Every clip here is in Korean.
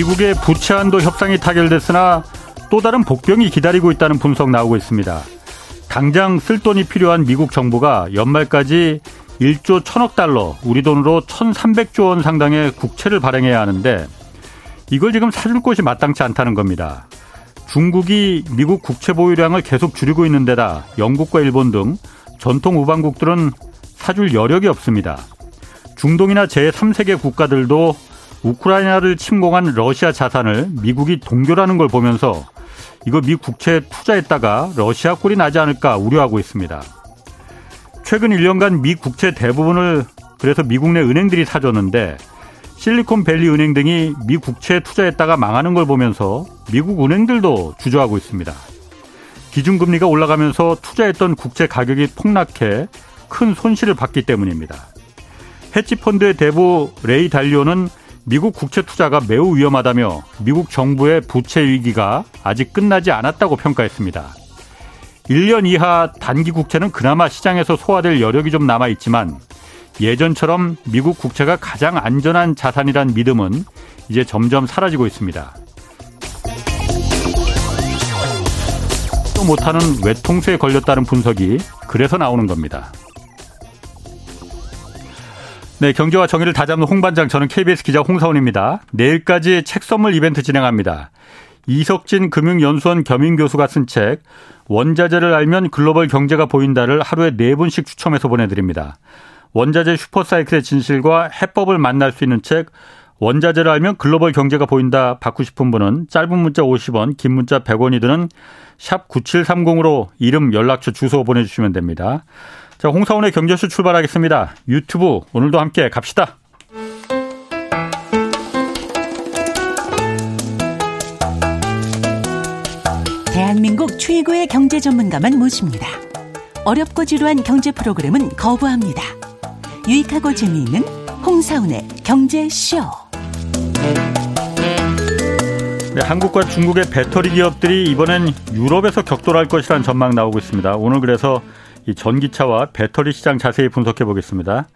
미국의 부채 한도 협상이 타결됐으나 또 다른 복병이 기다리고 있다는 분석 나오고 있습니다. 당장 쓸 돈이 필요한 미국 정부가 연말까지 1조 1000억 달러, 우리 돈으로 1300조 원 상당의 국채를 발행해야 하는데 이걸 지금 사줄 곳이 마땅치 않다는 겁니다. 중국이 미국 국채 보유량을 계속 줄이고 있는 데다 영국과 일본 등 전통 우방국들은 사줄 여력이 없습니다. 중동이나 제3세계 국가들도 우크라이나를 침공한 러시아 자산을 미국이 동결하는 걸 보면서 이거 미 국채에 투자했다가 러시아 꼴이 나지 않을까 우려하고 있습니다. 최근 1년간 미 국채 대부분을 그래서 미국 내 은행들이 사줬는데 실리콘밸리 은행 등이 미 국채에 투자했다가 망하는 걸 보면서 미국 은행들도 주저하고 있습니다. 기준금리가 올라가면서 투자했던 국채 가격이 폭락해 큰 손실을 봤기 때문입니다. 헤지펀드의 대부 레이 달리오는 미국 국채 투자가 매우 위험하다며 미국 정부의 부채 위기가 아직 끝나지 않았다고 평가했습니다. 1년 이하 단기 국채는 그나마 시장에서 소화될 여력이 좀 남아 있지만 예전처럼 미국 국채가 가장 안전한 자산이란 믿음은 이제 점점 사라지고 있습니다. 또 못하는 외통수에 걸렸다는 분석이 그래서 나오는 겁니다. 네, 경제와 정의를 다잡는 홍반장 저는 KBS 기자 홍사원입니다. 내일까지 책 선물 이벤트 진행합니다. 이석진 금융연수원 겸임 교수가 쓴 책 원자재를 알면 글로벌 경제가 보인다를 하루에 네 분씩 추첨해서 보내드립니다. 원자재 슈퍼사이클의 진실과 해법을 만날 수 있는 책 원자재를 알면 글로벌 경제가 보인다 받고 싶은 분은 짧은 문자 50원, 긴 문자 100원이 드는 샵 9730으로 이름, 연락처, 주소 보내주시면 됩니다. 자, 홍사원의 경제쇼 출발하겠습니다. 유튜브 오늘도 함께 갑시다. 대한민국 최고의 경제 전문가만 모십니다. 어렵고 지루한 경제 프로그램은 거부합니다. 유익하고 재미있는 홍사운의 경제쇼. 네, 한국과 중국의 배터리 기업들이 이번엔 유럽에서 격돌할 것이라는 전망 나오고 있습니다. 오늘 그래서 이 전기차와 배터리 시장 자세히 분석해 보겠습니다.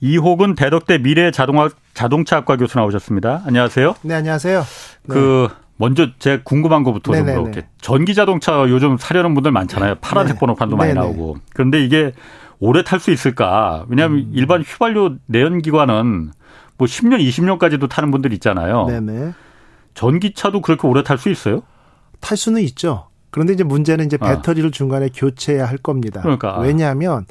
이호근 대덕대 미래 자동화, 자동차학과 교수 나오셨습니다. 안녕하세요. 네, 안녕하세요. 그 네. 먼저 제 궁금한 것부터 좀 물어볼게요. 전기 자동차 요즘 사려는 분들 많잖아요. 파란색 네. 번호판도 많이 나오고. 그런데 이게 오래 탈 수 있을까? 왜냐하면 음. 일반 휘발유 내연기관은 뭐 10년, 20년까지도 타는 분들 있잖아요. 네네. 전기차도 그렇게 오래 탈 수 있어요? 탈 수는 있죠. 그런데 이제 문제는 이제 아. 배터리를 아. 중간에 교체해야 할 겁니다. 그러니까. 왜냐하면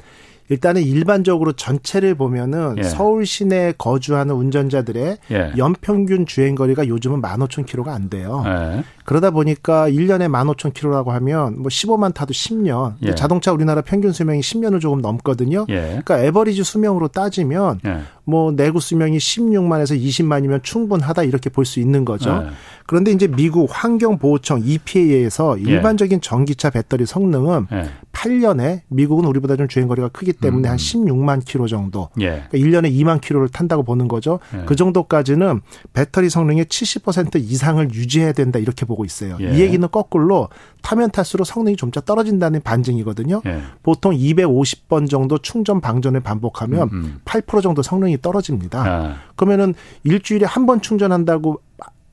일단은 일반적으로 전체를 보면은 예. 서울 시내에 거주하는 운전자들의 예. 연평균 주행 거리가 요즘은 15,000km가 안 돼요. 예. 그러다 보니까 1년에 15,000km라고 하면 뭐 15만 타도 10년. 예. 자동차 우리나라 평균 수명이 10년을 조금 넘거든요. 예. 그러니까 에버리지 수명으로 따지면 예. 뭐 내구 수명이 16만에서 20만이면 충분하다 이렇게 볼 수 있는 거죠. 그런데 이제 미국 환경보호청 EPA에서 일반적인 전기차 배터리 성능은 8년에 미국은 우리보다 좀 주행 거리가 크기 때문에 음. 한 16만 킬로 정도. 예. 그러니까 1년에 2만 킬로를 탄다고 보는 거죠. 예. 그 정도까지는 배터리 성능의 70% 이상을 유지해야 된다 이렇게 보고 있어요. 예. 이 얘기는 거꾸로 타면 탈수록 성능이 점차 떨어진다는 반증이거든요. 예. 보통 250번 정도 충전 방전을 반복하면 음음. 음. 8% 정도 성능이 떨어집니다. 아. 그러면은 일주일에 한 번 충전한다고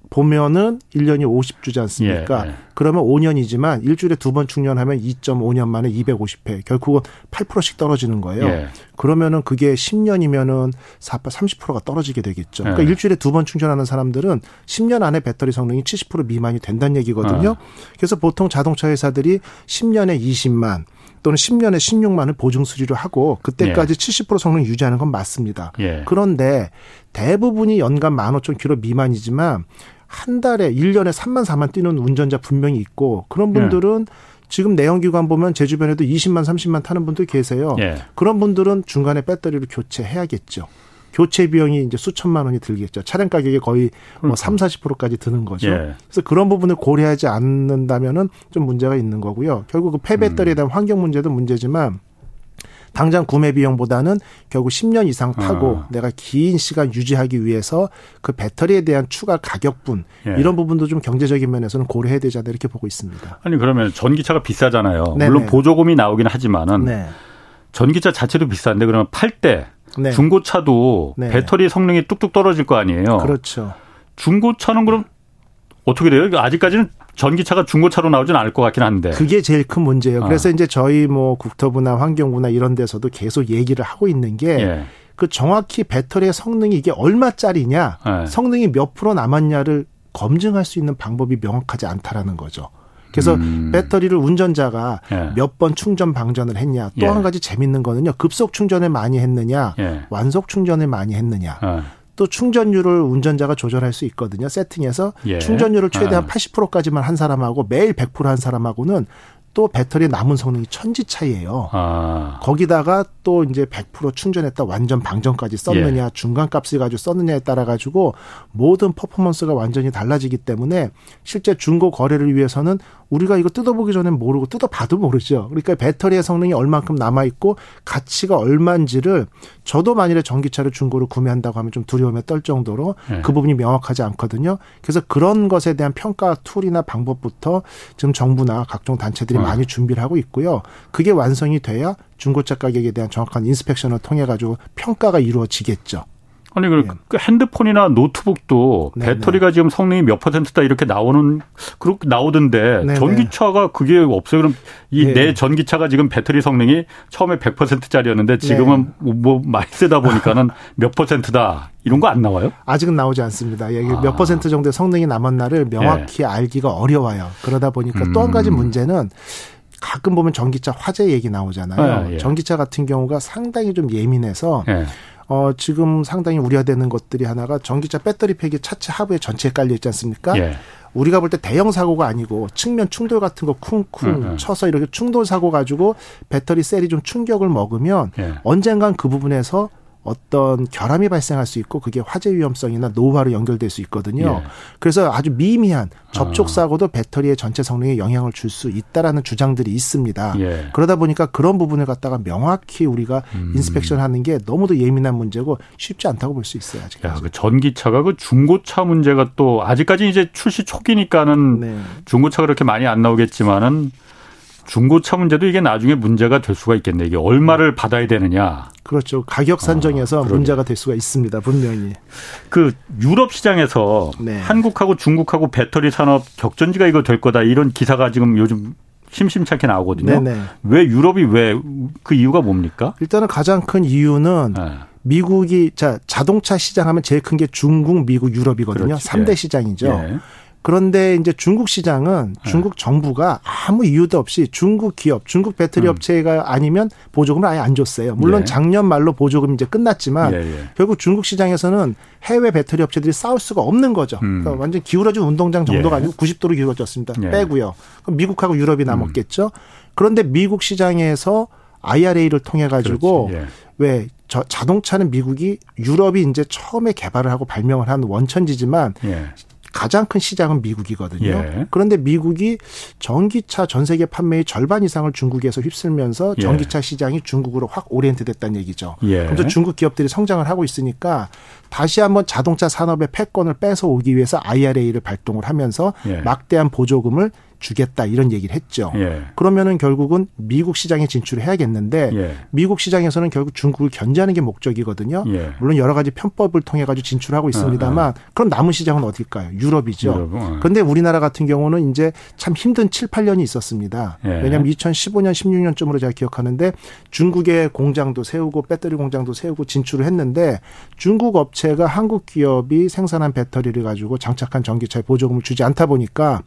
보면은 1년이 50주지 않습니까? 예, 예. 그러면 5년이지만 일주일에 두 번 충전하면 2.5년 만에 250회. 결국은 8%씩 떨어지는 거예요. 예. 그러면은 그게 10년이면은 30%가 떨어지게 되겠죠. 그러니까 예. 일주일에 두 번 충전하는 사람들은 10년 안에 배터리 성능이 70% 미만이 된다는 얘기거든요. 어. 그래서 보통 자동차 회사들이 10년에 20만 또는 10년에 16만을 보증 수리를 하고 그때까지 예. 70% 성능 유지하는 건 맞습니다. 예. 그런데 대부분이 연간 15,000km 미만이지만 한 달에 1년에 3만 4만 뛰는 운전자 분명히 있고 그런 분들은 예. 지금 내연기관 보면 제 주변에도 20만 30만 타는 분들 계세요. 예. 그런 분들은 중간에 배터리를 교체해야겠죠. 교체 비용이 이제 수천만 원이 들겠죠. 차량 가격이 거의 뭐 3, 그러니까. 40%까지 드는 거죠. 예. 그래서 그런 부분을 고려하지 않는다면은 좀 문제가 있는 거고요. 결국 그 폐배터리에 대한 음. 환경 문제도 문제지만 당장 구매 비용보다는 결국 10년 이상 타고 어. 내가 긴 시간 유지하기 위해서 그 배터리에 대한 추가 가격분 예. 이런 부분도 좀 경제적인 면에서는 고려해야 되지 않나 이렇게 보고 있습니다. 아니 그러면 전기차가 비싸잖아요. 네네. 물론 보조금이 나오긴 하지만은 네. 전기차 자체도 비싼데 그러면 팔때 네. 중고차도 네. 배터리 성능이 뚝뚝 떨어질 거 아니에요. 그렇죠. 중고차는 그럼 어떻게 돼요? 아직까지는 전기차가 중고차로 나오진 않을 것 같긴 한데. 그게 제일 큰 문제예요. 그래서 어. 이제 저희 뭐 국토부나 환경부나 이런 데서도 계속 얘기를 하고 있는 게 예. 그 정확히 배터리의 성능이 이게 얼마짜리냐, 예. 성능이 몇 프로 남았냐를 검증할 수 있는 방법이 명확하지 않다라는 거죠. 그래서 음. 배터리를 운전자가 예. 몇번 충전 방전을 했냐. 또한 예. 가지 재밌는 거는요. 급속 충전을 많이 했느냐, 예. 완속 충전을 많이 했느냐. 어. 또 충전율을 운전자가 조절할 수 있거든요. 세팅해서 예. 충전율을 최대한 아. 80%까지만 한 사람하고 매일 100%한 사람하고는 또 배터리 남은 성능이 천지 차이예요. 아. 거기다가 또 이제 100% 충전했다 완전 방전까지 썼느냐 예. 중간 값을 가지고 썼느냐에 따라 가지고 모든 퍼포먼스가 완전히 달라지기 때문에 실제 중고 거래를 위해서는 우리가 이거 뜯어보기 전에 모르고 뜯어봐도 모르죠. 그러니까 배터리의 성능이 얼만큼 남아 있고 가치가 얼마인지를 저도 만일에 전기차를 중고로 구매한다고 하면 좀 두려움에 떨 정도로 네. 그 부분이 명확하지 않거든요. 그래서 그런 것에 대한 평가 tool이나 방법부터 지금 정부나 각종 단체들이 어. 많이 준비를 하고 있고요. 그게 완성이 돼야 중고차 가격에 대한 정확한 inspection을 통해 가지고 평가가 이루어지겠죠. 아니 그 네. 핸드폰이나 노트북도 네, 배터리가 네. 지금 성능이 몇 퍼센트다 이렇게 나오는 그렇게 나오던데 네, 전기차가 그게 없어요. 그럼 이내 네. 전기차가 지금 배터리 성능이 처음에 100%짜리였는데 지금은 네. 뭐 많이 쓰다 보니까는 몇 퍼센트다 이런 거 안 나와요? 아직은 나오지 않습니다. 아. 몇 퍼센트 정도의 성능이 남았나를 명확히 알기가 어려워요. 그러다 보니까 음. 또한 가지 문제는 가끔 보면 전기차 화재 얘기 나오잖아요. 예. 전기차 같은 경우가 상당히 좀 예민해서 예. 어, 지금 상당히 우려되는 것들이 하나가 전기차 배터리 팩이 차체 하부에 전체에 깔려 있지 않습니까? 예. 우리가 볼 때 대형 사고가 아니고 측면 충돌 같은 거 쿵쿵 음, 음. 쳐서 이렇게 충돌 사고 가지고 배터리 셀이 좀 충격을 먹으면 예. 언젠간 그 부분에서 어떤 결함이 발생할 수 있고 그게 화재 위험성이나 노후화로 연결될 수 있거든요. 예. 그래서 아주 미미한 접촉 아. 사고도 배터리의 전체 성능에 영향을 줄 수 있다라는 주장들이 있습니다. 예. 그러다 보니까 그런 부분을 갖다가 명확히 우리가 음. inspection 하는 게 너무도 예민한 문제고 쉽지 않다고 볼 수 있어요. 아직. 야, 그 전기차가 그 중고차 문제가 또 아직까지 이제 출시 초기니까는 네. 중고차가 그렇게 많이 안 나오겠지만은 중고차 문제도 이게 나중에 문제가 될 수가 있겠네. 이게 얼마를 받아야 되느냐. 그렇죠. 가격 산정에서 아, 문제가 될 수가 있습니다. 분명히. 그 유럽 시장에서 네. 한국하고 중국하고 배터리 산업 격전지가 이거 될 거다 이런 기사가 지금 요즘 심심찮게 나오거든요. 네네. 왜 유럽이 왜 그 이유가 뭡니까? 일단은 가장 큰 이유는 네. 미국이 자 자동차 시장 하면 제일 큰 게 중국, 미국, 유럽이거든요. 삼대 예. 시장이죠. 예. 그런데 이제 중국 시장은 네. 중국 정부가 아무 이유도 없이 중국 기업, 중국 배터리 음. 업체가 아니면 보조금을 아예 안 줬어요. 물론 예. 작년 말로 보조금이 이제 끝났지만 예, 예. 결국 중국 시장에서는 해외 배터리 업체들이 싸울 수가 없는 거죠. 음. 그러니까 완전 기울어진 운동장 정도가 예. 아니고 90도로 기울어졌습니다. 예. 빼고요. 그럼 미국하고 유럽이 남았겠죠. 음. 그런데 미국 시장에서 IRA를 통해 가지고 왜 저, 자동차는 미국이 유럽이 이제 처음에 개발을 하고 발명을 한 원천지지만 예. 가장 큰 시장은 미국이거든요. 예. 그런데 미국이 전기차 전 세계 판매의 절반 이상을 중국에서 휩쓸면서 예. 전기차 시장이 중국으로 확 오리엔트 됐다는 얘기죠. 예. 그래서 중국 기업들이 성장을 하고 있으니까 다시 한번 자동차 산업의 패권을 뺏어 오기 위해서 IRA를 발동을 하면서 예. 막대한 보조금을 주겠다 이런 얘기를 했죠. 예. 그러면은 결국은 미국 시장에 진출을 해야겠는데 예. 미국 시장에서는 결국 중국을 견제하는 게 목적이거든요. 예. 물론 여러 가지 편법을 통해 가지고 진출하고 있습니다만 어, 어. 그럼 남은 시장은 어딜까요? 유럽이죠. 유럽, 어. 그런데 우리나라 같은 경우는 이제 참 힘든 7, 8년이 있었습니다. 예. 왜냐하면 2015년, 16년쯤으로 제가 기억하는데 중국의 공장도 세우고 배터리 공장도 세우고 진출을 했는데 중국 업체가 한국 기업이 생산한 배터리를 가지고 장착한 전기차에 보조금을 주지 않다 보니까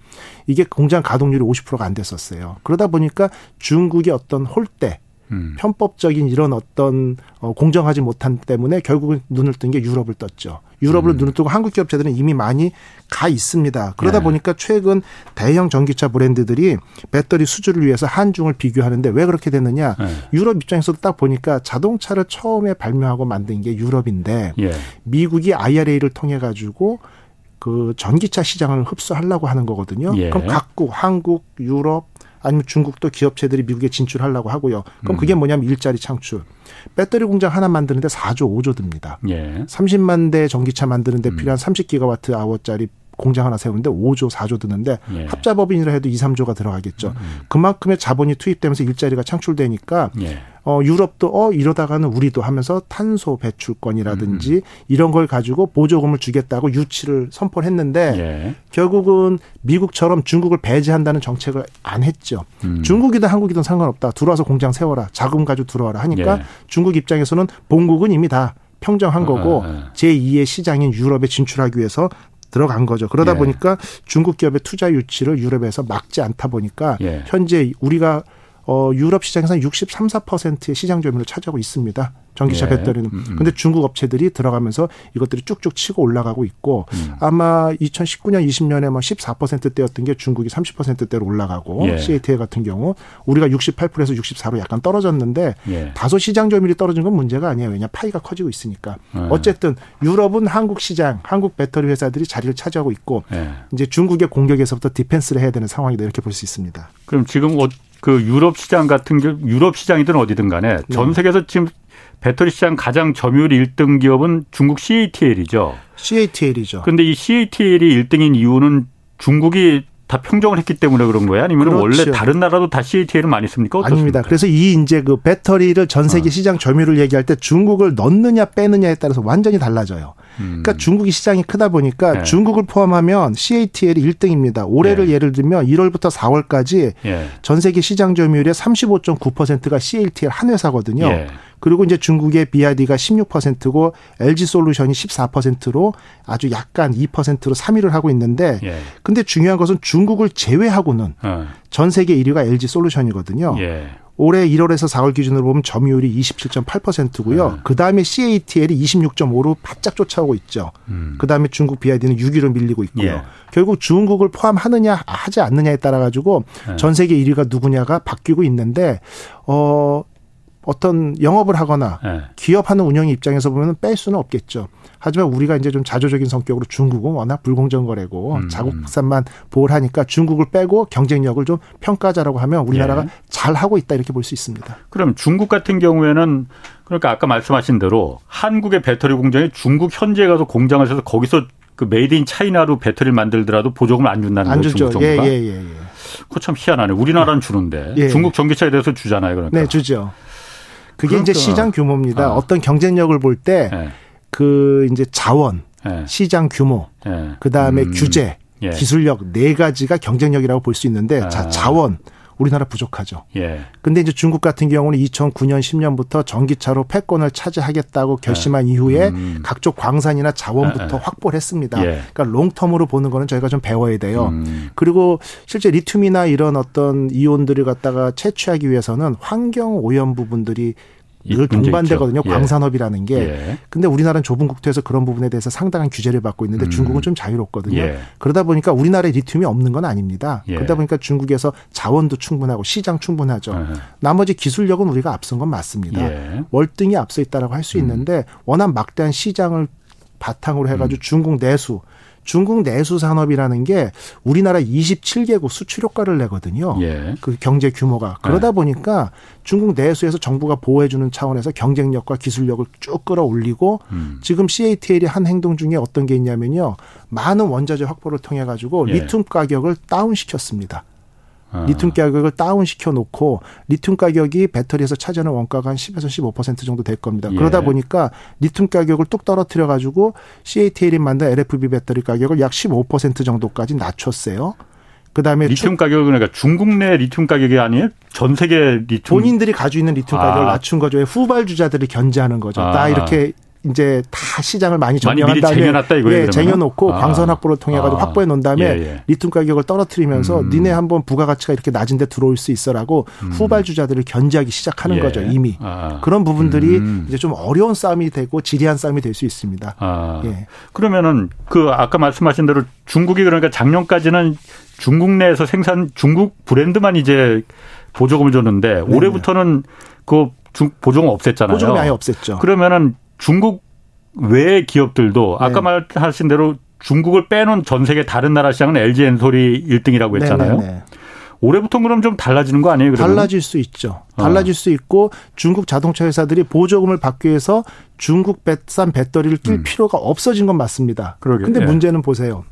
이게 공장 시장 가동률이 50%가 안 됐었어요. 그러다 보니까 중국의 어떤 홀대 음. 편법적인 이런 어떤 어, 공정하지 못한 때문에 결국은 눈을 뜬 게 유럽을 떴죠. 유럽을 음. 눈을 뜨고 한국 기업체들은 이미 많이 가 있습니다. 그러다 네. 보니까 최근 대형 전기차 브랜드들이 배터리 수주를 위해서 한중을 비교하는데 왜 그렇게 됐느냐? 네. 유럽 입장에서도 딱 보니까 자동차를 처음에 발명하고 만든 게 유럽인데 예. 미국이 IRA를 통해 가지고 그 전기차 시장을 흡수하려고 하는 거거든요. 예. 그럼 각국 한국, 유럽 아니면 중국도 기업체들이 미국에 진출하려고 하고요. 그럼 음. 그게 뭐냐면 일자리 창출. 배터리 공장 하나 만드는데 4조 5조 듭니다. 예. 30만 대 전기차 만드는데 음. 필요한 30기가와트 아워짜리 공장 하나 세우는데 5조, 4조 드는데 예. 합자법인이라 해도 2, 3조가 들어가겠죠. 음, 음. 그만큼의 자본이 투입되면서 일자리가 창출되니까 예. 어, 유럽도 어 이러다가는 우리도 하면서 탄소 배출권이라든지 음. 이런 걸 가지고 보조금을 주겠다고 유치를 선포를 했는데 예. 결국은 미국처럼 중국을 배제한다는 정책을 안 했죠. 음. 중국이든 한국이든 상관없다. 들어와서 공장 세워라. 자금 가지고 들어와라 하니까 예. 중국 입장에서는 본국은 이미 다 평정한 거고 아, 아, 아. 제2의 시장인 유럽에 진출하기 위해서 들어간 거죠. 그러다 예. 보니까 중국 기업의 투자 유치를 유럽에서 막지 않다 보니까 예. 현재 우리가 어, 유럽 시장에서는 63, 4%의 시장 점유율을 차지하고 있습니다. 전기차 예. 배터리는. 음, 음. 근데 중국 업체들이 들어가면서 이것들이 쭉쭉 치고 올라가고 있고 음. 아마 2019년, 20년에 뭐 14%대였던 게 중국이 30%대로 올라가고 예. CATL 같은 경우 우리가 68%에서 64로 약간 떨어졌는데 예. 다소 시장 점유율이 떨어진 건 문제가 아니에요. 왜냐 파이가 커지고 있으니까. 예. 어쨌든 유럽은 한국 시장, 한국 배터리 회사들이 자리를 차지하고 있고 예. 이제 중국의 공격에서부터 디펜스를 해야 되는 상황이다 이렇게 볼 수 있습니다. 그럼 지금 어, 그 유럽 시장 같은 게 유럽 시장이든 어디든 간에 네. 전 세계에서 지금 배터리 시장 가장 점유율 1등 기업은 중국 CATL이죠. CATL이죠. 그런데 이 CATL이 1등인 이유는 중국이 다 평정을 했기 때문에 그런 거예요? 아니면 그렇죠. 원래 다른 나라도 다 CATL을 많이 씁니까? 어떻습니까? 아닙니다. 그래서 이 이제 그 배터리를 전 세계 어. 시장 점유율을 얘기할 때 중국을 넣느냐 빼느냐에 따라서 완전히 달라져요. 그러니까 음. 중국이 시장이 크다 보니까 네. 중국을 포함하면 CATL이 1등입니다. 올해를 예. 를 들면 1월부터 4월까지 예. 전 세계 시장 점유율의 35.9%가 CATL 한 회사거든요. 예. 그리고 이제 중국의 BID가 16%고 LG 솔루션이 14%로 아주 약간 2%로 3위를 하고 있는데 예. 근데 중요한 것은 중국을 제외하고는 어. 전 세계 1위가 LG 솔루션이거든요. 예. 올해 1월에서 4월 기준으로 보면 점유율이 27.8%고요. 네. 그다음에 CATL이 26.5로 바짝 쫓아오고 있죠. 음. 그다음에 중국 BID는 6위로 밀리고 있고요. 예. 결국 중국을 포함하느냐 하지 않느냐에 따라 가지고 네. 전 세계 1위가 누구냐가 바뀌고 있는데 어 어떤 영업을 하거나 네. 기업하는 운영 입장에서 보면 뺄 수는 없겠죠. 하지만 우리가 이제 좀 자조적인 성격으로 중국은 워낙 불공정 거래고 음. 자국산만 보호를 하니까 중국을 빼고 경쟁력을 좀 평가하자라고 하면 우리나라가 예. 잘 하고 있다 이렇게 볼 수 있습니다. 그럼 중국 같은 경우에는 그러니까 아까 말씀하신 대로 한국의 배터리 공장이 중국 현지에 가서 공장을 해서 거기서 그 made in China로 배터리를 만들더라도 보조금을 안 준다는 안 거죠. 중국 정부가. 예, 예, 예, 예. 그거 참 희한하네. 우리나라는 주는데 예. 중국 전기차에 대해서 주잖아요. 그러니까. 네, 주죠. 그게 그러니까. 이제 시장 규모입니다. 어. 떤 경쟁력을 볼때 네. 그 이제 자원, 네. 시장 규모, 네. 그 다음에 음. 규제, 예. 기술력 네 가지가 경쟁력이라고 볼 수 있는데 아. 자 자원 우리나라 부족하죠. 예. 근데 이제 중국 같은 경우는 2009년 10년부터 전기차로 패권을 차지하겠다고 결심한 예. 이후에 음. 각종 광산이나 자원부터 예. 확보를 했습니다. 예. 그러니까 롱텀으로 보는 거는 저희가 좀 배워야 돼요. 음. 그리고 실제 리튬이나 이런 어떤 이온들을 갖다가 채취하기 위해서는 환경 오염 부분들이 늘 동반되거든요. 예. 광산업이라는 게. 예. 근데 우리나라는 좁은 국토에서 그런 부분에 대해서 상당한 규제를 받고 있는데 음. 중국은 좀 자유롭거든요. 예. 그러다 보니까 우리나라에 리튬이 없는 건 아닙니다. 예. 그러다 보니까 중국에서 자원도 충분하고 시장 충분하죠. 예. 나머지 기술력은 우리가 앞선 건 맞습니다. 예. 월등히 앞서 있다라고 할 수 있는데 음. 워낙 막대한 시장을 바탕으로 해가지고 음. 중국 내수 중국 내수 산업이라는 게 우리나라 27개국 수출 효과를 내거든요. 예. 그 경제 규모가 그러다 네. 보니까 중국 내수에서 정부가 보호해주는 차원에서 경쟁력과 기술력을 쭉 끌어올리고 음. 지금 CATL이 한 행동 중에 어떤 게 있냐면요, 많은 원자재 확보를 통해 가지고 예. 리튬 가격을 다운 시켰습니다. 아. 리튬 가격을 다운 시켜 놓고 리튬 가격이 배터리에서 차지하는 원가가 한 10에서 15% 정도 될 겁니다. 예. 그러다 보니까 리튬 가격을 뚝 떨어뜨려 가지고 CATL이 만든 LFP 배터리 가격을 약 15% 정도까지 낮췄어요. 그다음에 리튬 가격은 그러니까 중국 내 리튬 가격이 아니에요? 전 세계 리튬 본인들이 가지고 있는 리튬 가격을 아. 낮춘 거죠. 후발 주자들이 견제하는 거죠. 아. 다 이렇게 이제 다 시장을 많이 점령한 다음에. 예, 쟁여놓고 아. 광산 확보를 통해 가지고 아. 확보해 놓은 다음에 예, 예. 리튬 가격을 떨어뜨리면서 음. 니네 한번 부가가치가 이렇게 낮은데 들어올 수 있어라고 음. 후발주자들을 견제하기 시작하는 예. 거죠 이미 아. 그런 부분들이 음. 이제 좀 어려운 싸움이 되고 지리한 싸움이 될 수 있습니다. 아. 예. 그러면은 그 아까 말씀하신 대로 중국이 그러니까 작년까지는 중국 내에서 생산 중국 브랜드만 이제 보조금을 줬는데 네네. 올해부터는 그 보조금 없앴잖아요. 보조금이 아예 없앴죠. 그러면은 중국 외 기업들도 아까 네. 말하신 대로 중국을 빼놓은 전 세계 다른 나라 시장은 LG 엔솔이 1등이라고 했잖아요. 네네네. 네, 네. 올해부터 그럼 좀 달라지는 거 아니에요? 그러면? 달라질 수 있죠. 달라질 어. 수 있고 중국 자동차 회사들이 보조금을 받기 위해서 중국 산 배터리를 낄 음. 필요가 없어진 건 맞습니다. 그러게. 근데 예. 문제는 보세요.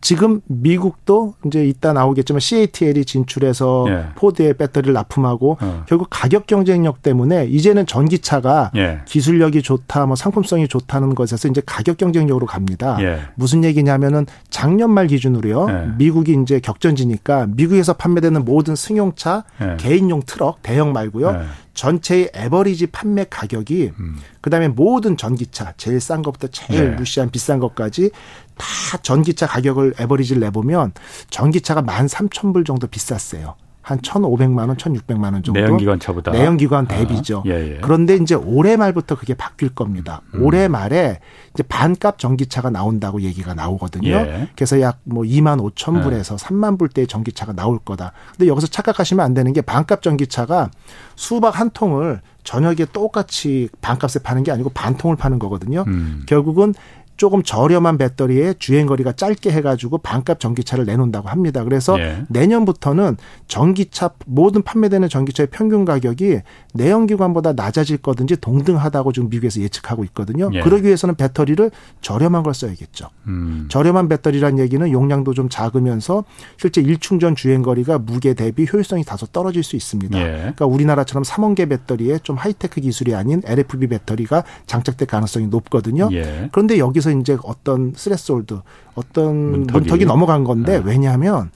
지금 미국도 이제 이따 나오겠지만 CATL이 진출해서 예. 포드의 배터리를 납품하고 어. 결국 가격 경쟁력 때문에 이제는 전기차가 예. 기술력이 좋다, 뭐 상품성이 좋다는 것에서 이제 가격 경쟁력으로 갑니다. 예. 무슨 얘기냐면은 작년 말 기준으로요. 예. 미국이 이제 격전지니까 미국에서 판매되는 모든 승용차, 예. 개인용 트럭, 대형 말고요. 예. 전체의 에버리지 판매 가격이 음. 그다음에 모든 전기차 제일 싼 것부터 제일 네. 무시한 비싼 것까지 다 전기차 가격을 에버리지를 내보면 전기차가 만 삼천 불 정도 비쌌어요. 한 1,500만 원, 1,600만 원 정도. 내연기관 차보다. 내연기관 아, 대비죠. 아, 예, 예. 그런데 이제 올해 말부터 그게 바뀔 겁니다. 음. 올해 말에 이제 반값 전기차가 나온다고 얘기가 나오거든요. 예. 그래서 약뭐 2만 5천 불에서 3만 불대의 전기차가 나올 거다. 근데 여기서 착각하시면 안 되는 게 반값 전기차가 수박 한 통을 저녁에 똑같이 반값에 파는 게 아니고 반 통을 파는 거거든요. 음. 결국은 조금 저렴한 배터리에 주행 거리가 짧게 해가지고 반값 전기차를 내놓는다고 합니다. 그래서 예. 내년부터는 전기차 모든 판매되는 전기차의 평균 가격이 내연기관보다 낮아질 거든지 동등하다고 지금 미국에서 예측하고 있거든요. 예. 그러기 위해서는 배터리를 저렴한 걸 써야겠죠. 음. 저렴한 배터리란 얘기는 용량도 좀 작으면서 실제 일충전 주행 거리가 무게 대비 효율성이 다소 떨어질 수 있습니다. 예. 그러니까 우리나라처럼 3원계 배터리에 좀 하이테크 기술이 아닌 LFP 배터리가 장착될 가능성이 높거든요. 예. 그런데 여기서 그래서 이제 어떤 threshold, 어떤 문턱이, 문턱이 넘어간 건데 네. 왜냐하면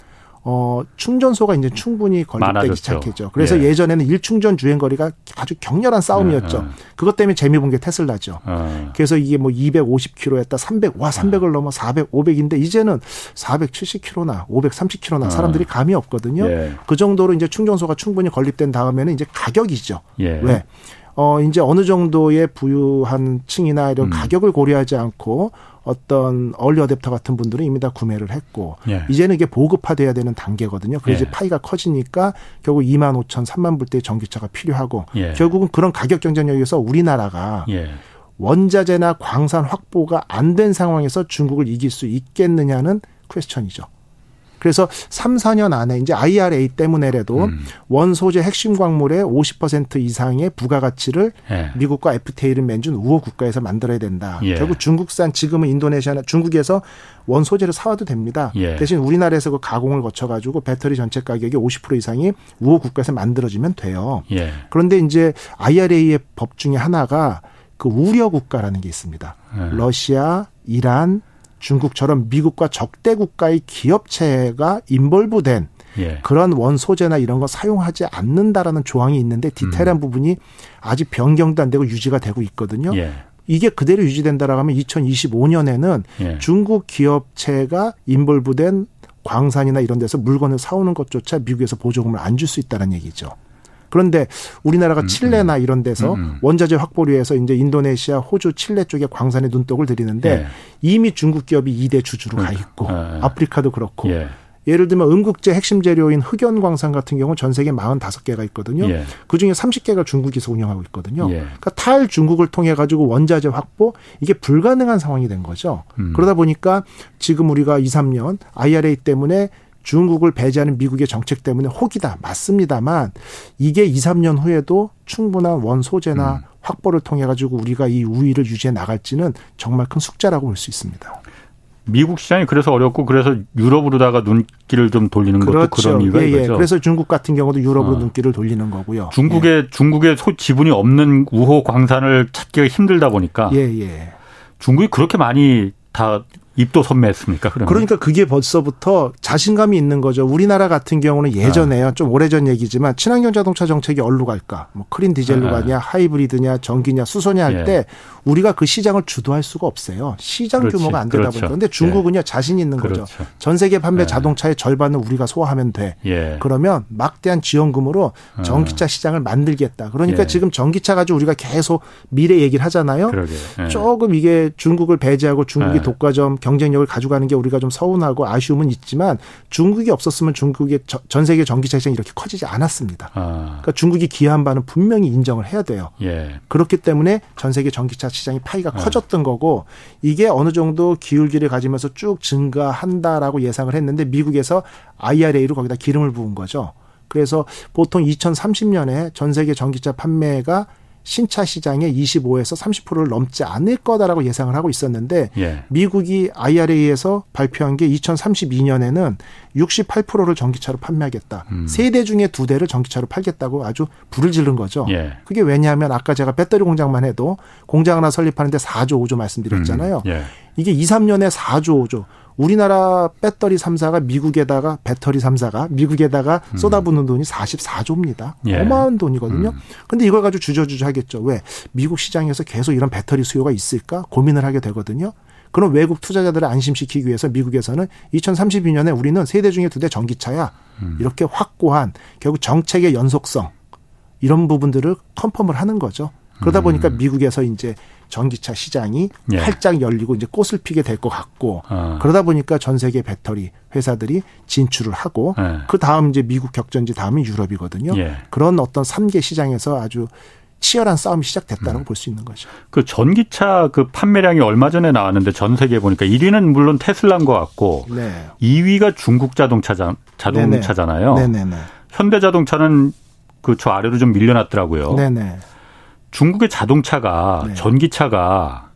어, 충전소가 이제 충분히 건립되기 시작했죠. 그래서 예. 전에는 일충전 주행 거리가 아주 격렬한 싸움이었죠. 예, 예. 그것 때문에 재미 본 게 테슬라죠. 예. 그래서 이게 뭐 250km였다 300, 와 300을 예. 넘어 400, 500인데 이제는 470km나 530km나 사람들이 감이 없거든요. 예. 그 정도로 이제 충전소가 충분히 건립된 다음에는 이제 가격이죠. 왜? 어, 이제 어느 정도의 부유한 층이나 이런 음. 가격을 고려하지 않고 어떤 얼리 어댑터 같은 분들은 이미 다 구매를 했고 예. 이제는 이게 보급화돼야 되는 단계거든요. 그래서 예. 파이가 커지니까 결국 2만 5천, 3만 불대의 전기차가 필요하고 예. 결국은 그런 가격 경쟁력에서 우리나라가 예. 원자재나 광산 확보가 안 된 상황에서 중국을 이길 수 있겠느냐는 퀘스천이죠. 그래서 3, 4년 안에 이제 IRA 때문에라도 음. 원소재 핵심 광물의 50% 이상의 부가가치를 예. 미국과 FTA를 맺은 우호 국가에서 만들어야 된다. 예. 결국 중국산 지금은 인도네시아나 중국에서 원소재를 사와도 됩니다. 예. 대신 우리나라에서 그 가공을 거쳐가지고 배터리 전체 가격이 50% 이상이 우호 국가에서 만들어지면 돼요. 예. 그런데 이제 IRA의 법 중에 하나가 그 우려 국가라는 게 있습니다. 예. 러시아, 이란, 중국처럼 미국과 적대 국가의 기업체가 인벌브된 예. 그런 원소재나 이런 거 사용하지 않는다라는 조항이 있는데 디테일한 음. 부분이 아직 변경도 안 되고 유지가 되고 있거든요. 예. 이게 그대로 유지된다라고 하면 2025년에는 예. 중국 기업체가 인벌브된 광산이나 이런 데서 물건을 사오는 것조차 미국에서 보조금을 안 줄 수 있다는 얘기죠. 그런데 우리나라가 음, 칠레나 음. 이런 데서 음, 원자재 확보를 위해서 이제 인도네시아, 호주, 칠레 쪽에 광산에 눈독을 들이는데 네. 이미 중국 기업이 2대 주주로 가 있고 아, 아프리카도 그렇고 예. 예를 들면 음국재 핵심 재료인 흑연 광산 같은 경우 전 세계 45개가 있거든요. 예. 그 중에 30개가 중국에서 운영하고 있거든요. 예. 그러니까 탈 중국을 통해 가지고 원자재 확보 이게 불가능한 상황이 된 거죠. 음. 그러다 보니까 지금 우리가 2, 3년 IRA 때문에 중국을 배제하는 미국의 정책 때문에 혹이다. 맞습니다만 이게 2, 3년 후에도 충분한 원 소재나 음. 확보를 통해 가지고 우리가 이 우위를 유지해 나갈지는 정말 큰 숙제라고 볼 수 있습니다. 미국 시장이 그래서 어렵고 그래서 유럽으로다가 눈길을 좀 돌리는 그렇죠. 것도 그런 이유가 예, 예. 거죠. 그래서 중국 같은 경우도 유럽으로 어. 눈길을 돌리는 거고요. 중국의 예. 중국의 소 지분이 없는 우호 광산을 찾기가 힘들다 보니까 예, 예. 중국이 그렇게 많이 다 입도 선매했습니까? 그러면? 그러니까 그게 벌써부터 자신감이 있는 거죠. 우리나라 같은 경우는 예전에요. 아. 좀 오래전 얘기지만 친환경 자동차 정책이 어디로 갈까? 뭐 크린 디젤로 아. 가냐, 하이브리드냐, 전기냐, 수소냐 할때 예. 우리가 그 시장을 주도할 수가 없어요. 시장 그렇지. 규모가 안 되다 그렇죠. 보니까. 근데 중국은요 예. 자신 있는 그렇죠. 거죠. 전 세계 판매 예. 자동차의 절반은 우리가 소화하면 돼. 예. 그러면 막대한 지원금으로 아. 전기차 시장을 만들겠다. 그러니까 예. 지금 전기차 가지고 우리가 계속 미래 얘기를 하잖아요. 예. 조금 이게 중국을 배제하고 중국이 독과점 경쟁력을 가져가는 게 우리가 좀 서운하고 아쉬움은 있지만 중국이 없었으면 중국의 전 세계 전기차 시장이 이렇게 커지지 않았습니다. 아. 그러니까 중국이 기여한 바는 분명히 인정을 해야 돼요. 예. 그렇기 때문에 전 세계 전기차 시장이 파이가 아. 커졌던 거고 이게 어느 정도 기울기를 가지면서 쭉 증가한다라고 예상을 했는데 미국에서 IRA로 거기다 기름을 부은 거죠. 그래서 보통 2030년에 전 세계 전기차 판매가 신차 시장의 25에서 30%를 넘지 않을 거다라고 예상을 하고 있었는데 예. 미국이 IRA에서 발표한 게 2032년에는 68%를 전기차로 판매하겠다. 음. 세대 중에 두 대를 전기차로 팔겠다고 아주 불을 지른 거죠. 예. 그게 왜냐하면 아까 제가 배터리 공장만 해도 공장 하나 설립하는데 4조 5조 말씀드렸잖아요. 음. 예. 이게 2, 3년에 4조 5조. 우리나라 배터리 3사가 미국에다가 배터리 3사가 미국에다가 음. 쏟아붓는 돈이 44조입니다. 예. 어마어마한 돈이거든요. 음. 근데 이걸 가지고 주저주저 하겠죠. 왜? 미국 시장에서 계속 이런 배터리 수요가 있을까? 고민을 하게 되거든요. 그런 외국 투자자들을 안심시키기 위해서 미국에서는 2032년에 우리는 세대 중에 두 대 전기차야. 음. 이렇게 확고한 결국 정책의 연속성 이런 부분들을 컨펌을 하는 거죠. 그러다 음. 보니까 미국에서 이제 전기차 시장이 예. 활짝 열리고 이제 꽃을 피게 될 것 같고 어. 그러다 보니까 전 세계 배터리 회사들이 진출을 하고 예. 그 다음 이제 미국 격전지 다음이 유럽이거든요. 예. 그런 어떤 3개 시장에서 아주 치열한 싸움이 시작됐다고 음. 볼수 있는 거죠. 그 전기차 그 판매량이 얼마 전에 나왔는데 전 세계 보니까 1위는 물론 테슬라인 것 같고 네. 2위가 중국 자동차 자동차잖아요. 네네. 현대자동차는 그 저 아래로 좀 밀려났더라고요. 네네. 중국의 자동차가 네. 전기차가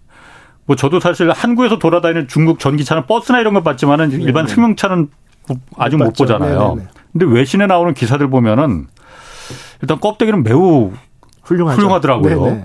뭐 저도 사실 한국에서 돌아다니는 중국 전기차는 버스나 이런 거 봤지만은 네, 일반 네. 승용차는 아직 못, 못 보잖아요. 네네. 근데 외신에 나오는 기사들 보면은 일단 껍데기는 매우 훌륭하죠. 훌륭하더라고요. 네네.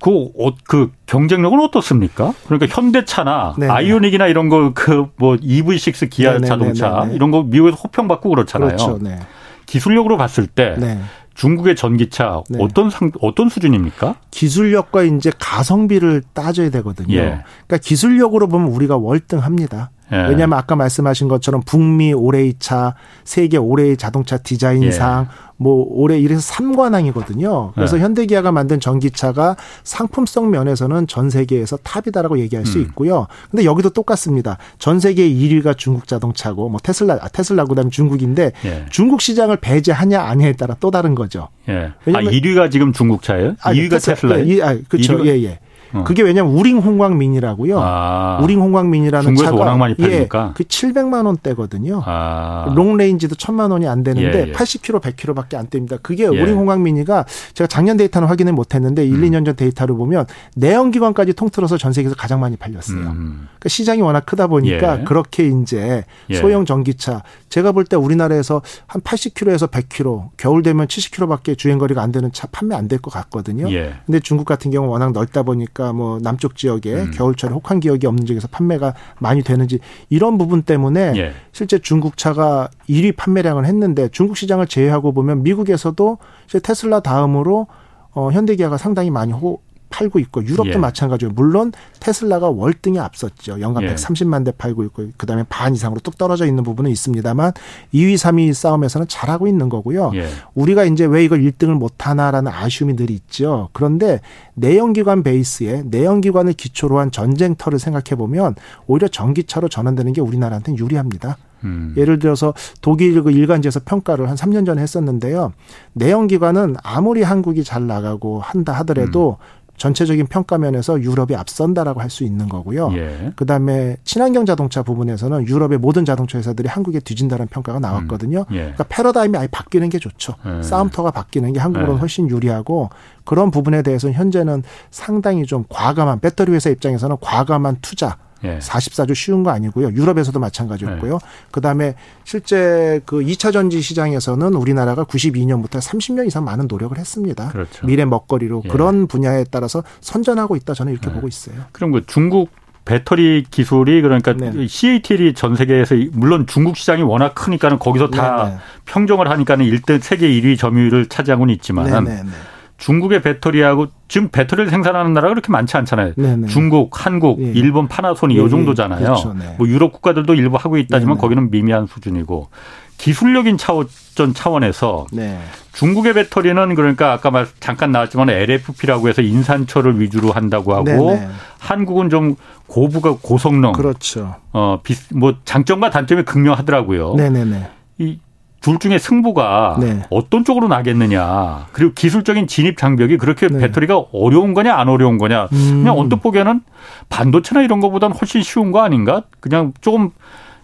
그, 어, 그 경쟁력은 어떻습니까? 그러니까 현대차나. 아이오닉이나 이런 거 그 뭐 EV6 기아. 자동차 이런 거 미국에서 호평받고 그렇잖아요. 그렇죠. 네. 기술력으로 봤을 때 네. 중국의 전기차 네. 어떤 상 어떤 수준입니까? 기술력과 이제 가성비를 따져야 되거든요. 예. 그러니까 기술력으로 보면 우리가 월등합니다. 예. 왜냐하면 아까 말씀하신 것처럼 북미 올해의 차, 세계 올해의 자동차 디자인상, 예. 뭐 올해 이래서 삼관왕이거든요. 그래서 예. 현대기아가 만든 전기차가 상품성 면에서는 전 세계에서 탑이다라고 얘기할 수 음. 있고요. 근데 여기도 똑같습니다. 전 세계 1위가 중국 자동차고 뭐 테슬라, 아, 테슬라 그다음 중국인데 예. 중국 시장을 배제하냐 아니냐에 따라 또 다른 거죠. 예. 아, 1위가 지금 중국 차예요? 아, 2위가 테슬라예요? 예, 아, 그렇죠. 예, 예. 어. 그게 왜냐면 우링 홍광민이라고요. 아. 우링 홍광민이라는 차가 워낙 많이 팔리니까. 예, 그 700만 원대거든요. 아. long range도 1000만 원이 안 되는데 예, 예. 80km, 100km밖에 안 됩니다. 그게 예. 우링 홍광민이가 제가 작년 데이터는 확인을 못 했는데 1, 음. 2년 전 데이터를 보면 내연기관까지 통틀어서 전 세계에서 가장 많이 팔렸어요. 음. 그러니까 시장이 워낙 크다 보니까 예. 그렇게 이제 예. 소형 전기차 제가 볼 때 우리나라에서 한 80km에서 100km, 겨울 되면 70km밖에 주행 거리가 안 되는 차 판매 안 될 것 같거든요. 근데 중국 같은 경우 워낙 넓다 보니까 보니까 뭐 남쪽 지역에 음. 겨울철에 혹한 기억이 없는 지역에서 판매가 많이 되는지 이런 부분 때문에 예. 실제 중국 차가 1위 판매량을 했는데 중국 시장을 제외하고 보면 미국에서도 테슬라 다음으로 어 현대기아가 상당히 많이 호, 팔고 있고 유럽도 예. 마찬가지예요. 물론 테슬라가 월등히 앞섰죠. 연간 예. 130만 대 팔고 있고 그다음에 반 이상으로 뚝 떨어져 있는 부분은 있습니다만 2위, 3위 싸움에서는 잘하고 있는 거고요. 예. 우리가 이제 왜 이걸 1등을 못 하나라는 아쉬움이 늘 있죠. 그런데 내연기관 베이스에 내연기관을 기초로 한 전쟁터를 생각해 보면 오히려 전기차로 전환되는 게 우리나라한테는 유리합니다. 음. 예를 들어서 독일 그 일간지에서 평가를 한 3년 전에 했었는데요. 내연기관은 아무리 한국이 잘 나가고 한다 하더라도 음. 전체적인 평가 면에서 유럽이 앞선다라고 할 수 있는 거고요. 예. 그다음에 친환경 자동차 부분에서는 유럽의 모든 자동차 회사들이 한국에 뒤진다는 평가가 나왔거든요. 음. 예. 그러니까 패러다임이 아예 바뀌는 게 좋죠. 예. 싸움터가 바뀌는 게 한국으로는 예. 훨씬 유리하고 그런 부분에 대해서는 현재는 상당히 좀 과감한 배터리 회사 입장에서는 과감한 투자 예. 44조 쉬운 거 아니고요. 유럽에서도 마찬가지였고요. 예. 그다음에 실제 그 2차 전지 시장에서는 우리나라가 92년부터 30년 이상 많은 노력을 했습니다. 그렇죠. 미래 먹거리로 예. 그런 분야에 따라서 선전하고 있다 저는 이렇게 예. 보고 있어요. 그럼 그 중국 배터리 기술이 그러니까 네. CATL이 전 세계에서 물론 중국 시장이 워낙 크니까는 거기서 다 네, 네. 평정을 하니까는 1등 세계 1위 점유율을 차지하고는 있지만 네, 네, 네. 중국의 배터리하고 지금 배터리를 생산하는 나라가 그렇게 많지 않잖아요. 네네. 중국, 한국, 예. 일본, 파나소닉 예. 요 정도잖아요. 그렇죠. 네. 뭐 유럽 국가들도 일부 하고 있다지만 네네. 거기는 미미한 수준이고 기술력인 차원 차원에서 네. 중국의 배터리는 그러니까 아까 말 잠깐 나왔지만 LFP라고 해서 인산철을 위주로 한다고 하고 네네. 한국은 좀 고부가 고성능 그렇죠. 어뭐 장점과 단점이 극명하더라고요. 네네네. 이 둘 중에 승부가 네. 어떤 쪽으로 나겠느냐. 그리고 기술적인 진입 장벽이 그렇게 네. 배터리가 어려운 거냐 안 어려운 거냐. 음. 그냥 언뜻 보기에는 반도체나 이런 거보다는 훨씬 쉬운 거 아닌가? 그냥 조금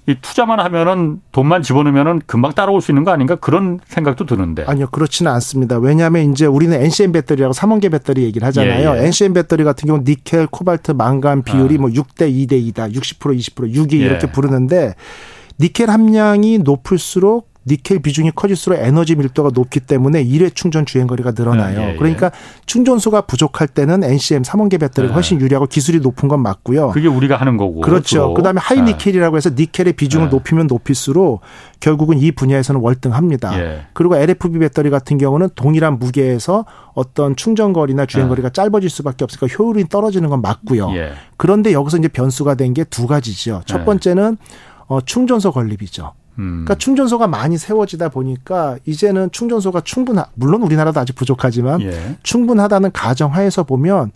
이 투자만 하면은 돈만 집어넣으면은 금방 따라올 수 있는 거 아닌가 그런 생각도 드는데. 아니요, 그렇지는 않습니다. 왜냐하면 이제 우리는 NCM 배터리라고 삼원계 배터리 얘기를 하잖아요. 예, 예. NCM 배터리 같은 경우는 니켈, 코발트, 망간 비율이 아. 뭐 6대 2대 2다. 60% 20% 6이 예. 이렇게 부르는데 니켈 함량이 높을수록 니켈 비중이 커질수록 에너지 밀도가 높기 때문에 일회 충전 주행 거리가 늘어나요. 예, 예, 그러니까 충전소가 부족할 때는 NCM 3원계 배터리가 예. 훨씬 유리하고 기술이 높은 건 맞고요. 그게 우리가 하는 거고. 그렇죠. 그다음에 하이 니켈이라고 해서 니켈의 비중을 높이면 높일수록 결국은 이 분야에서는 월등합니다. 예. 그리고 LFP 배터리 같은 경우는 동일한 무게에서 어떤 충전 거리나 주행 거리가 짧아질 수밖에 없으니까 효율이 떨어지는 건 맞고요. 그런데 여기서 이제 변수가 된 게 두 가지죠. 첫 번째는 어, 충전소 건립이죠. 음. 그러니까 충전소가 많이 세워지다 보니까 이제는 충전소가 충분하 물론 우리나라도 아직 부족하지만 예. 충분하다는 가정하에서 보면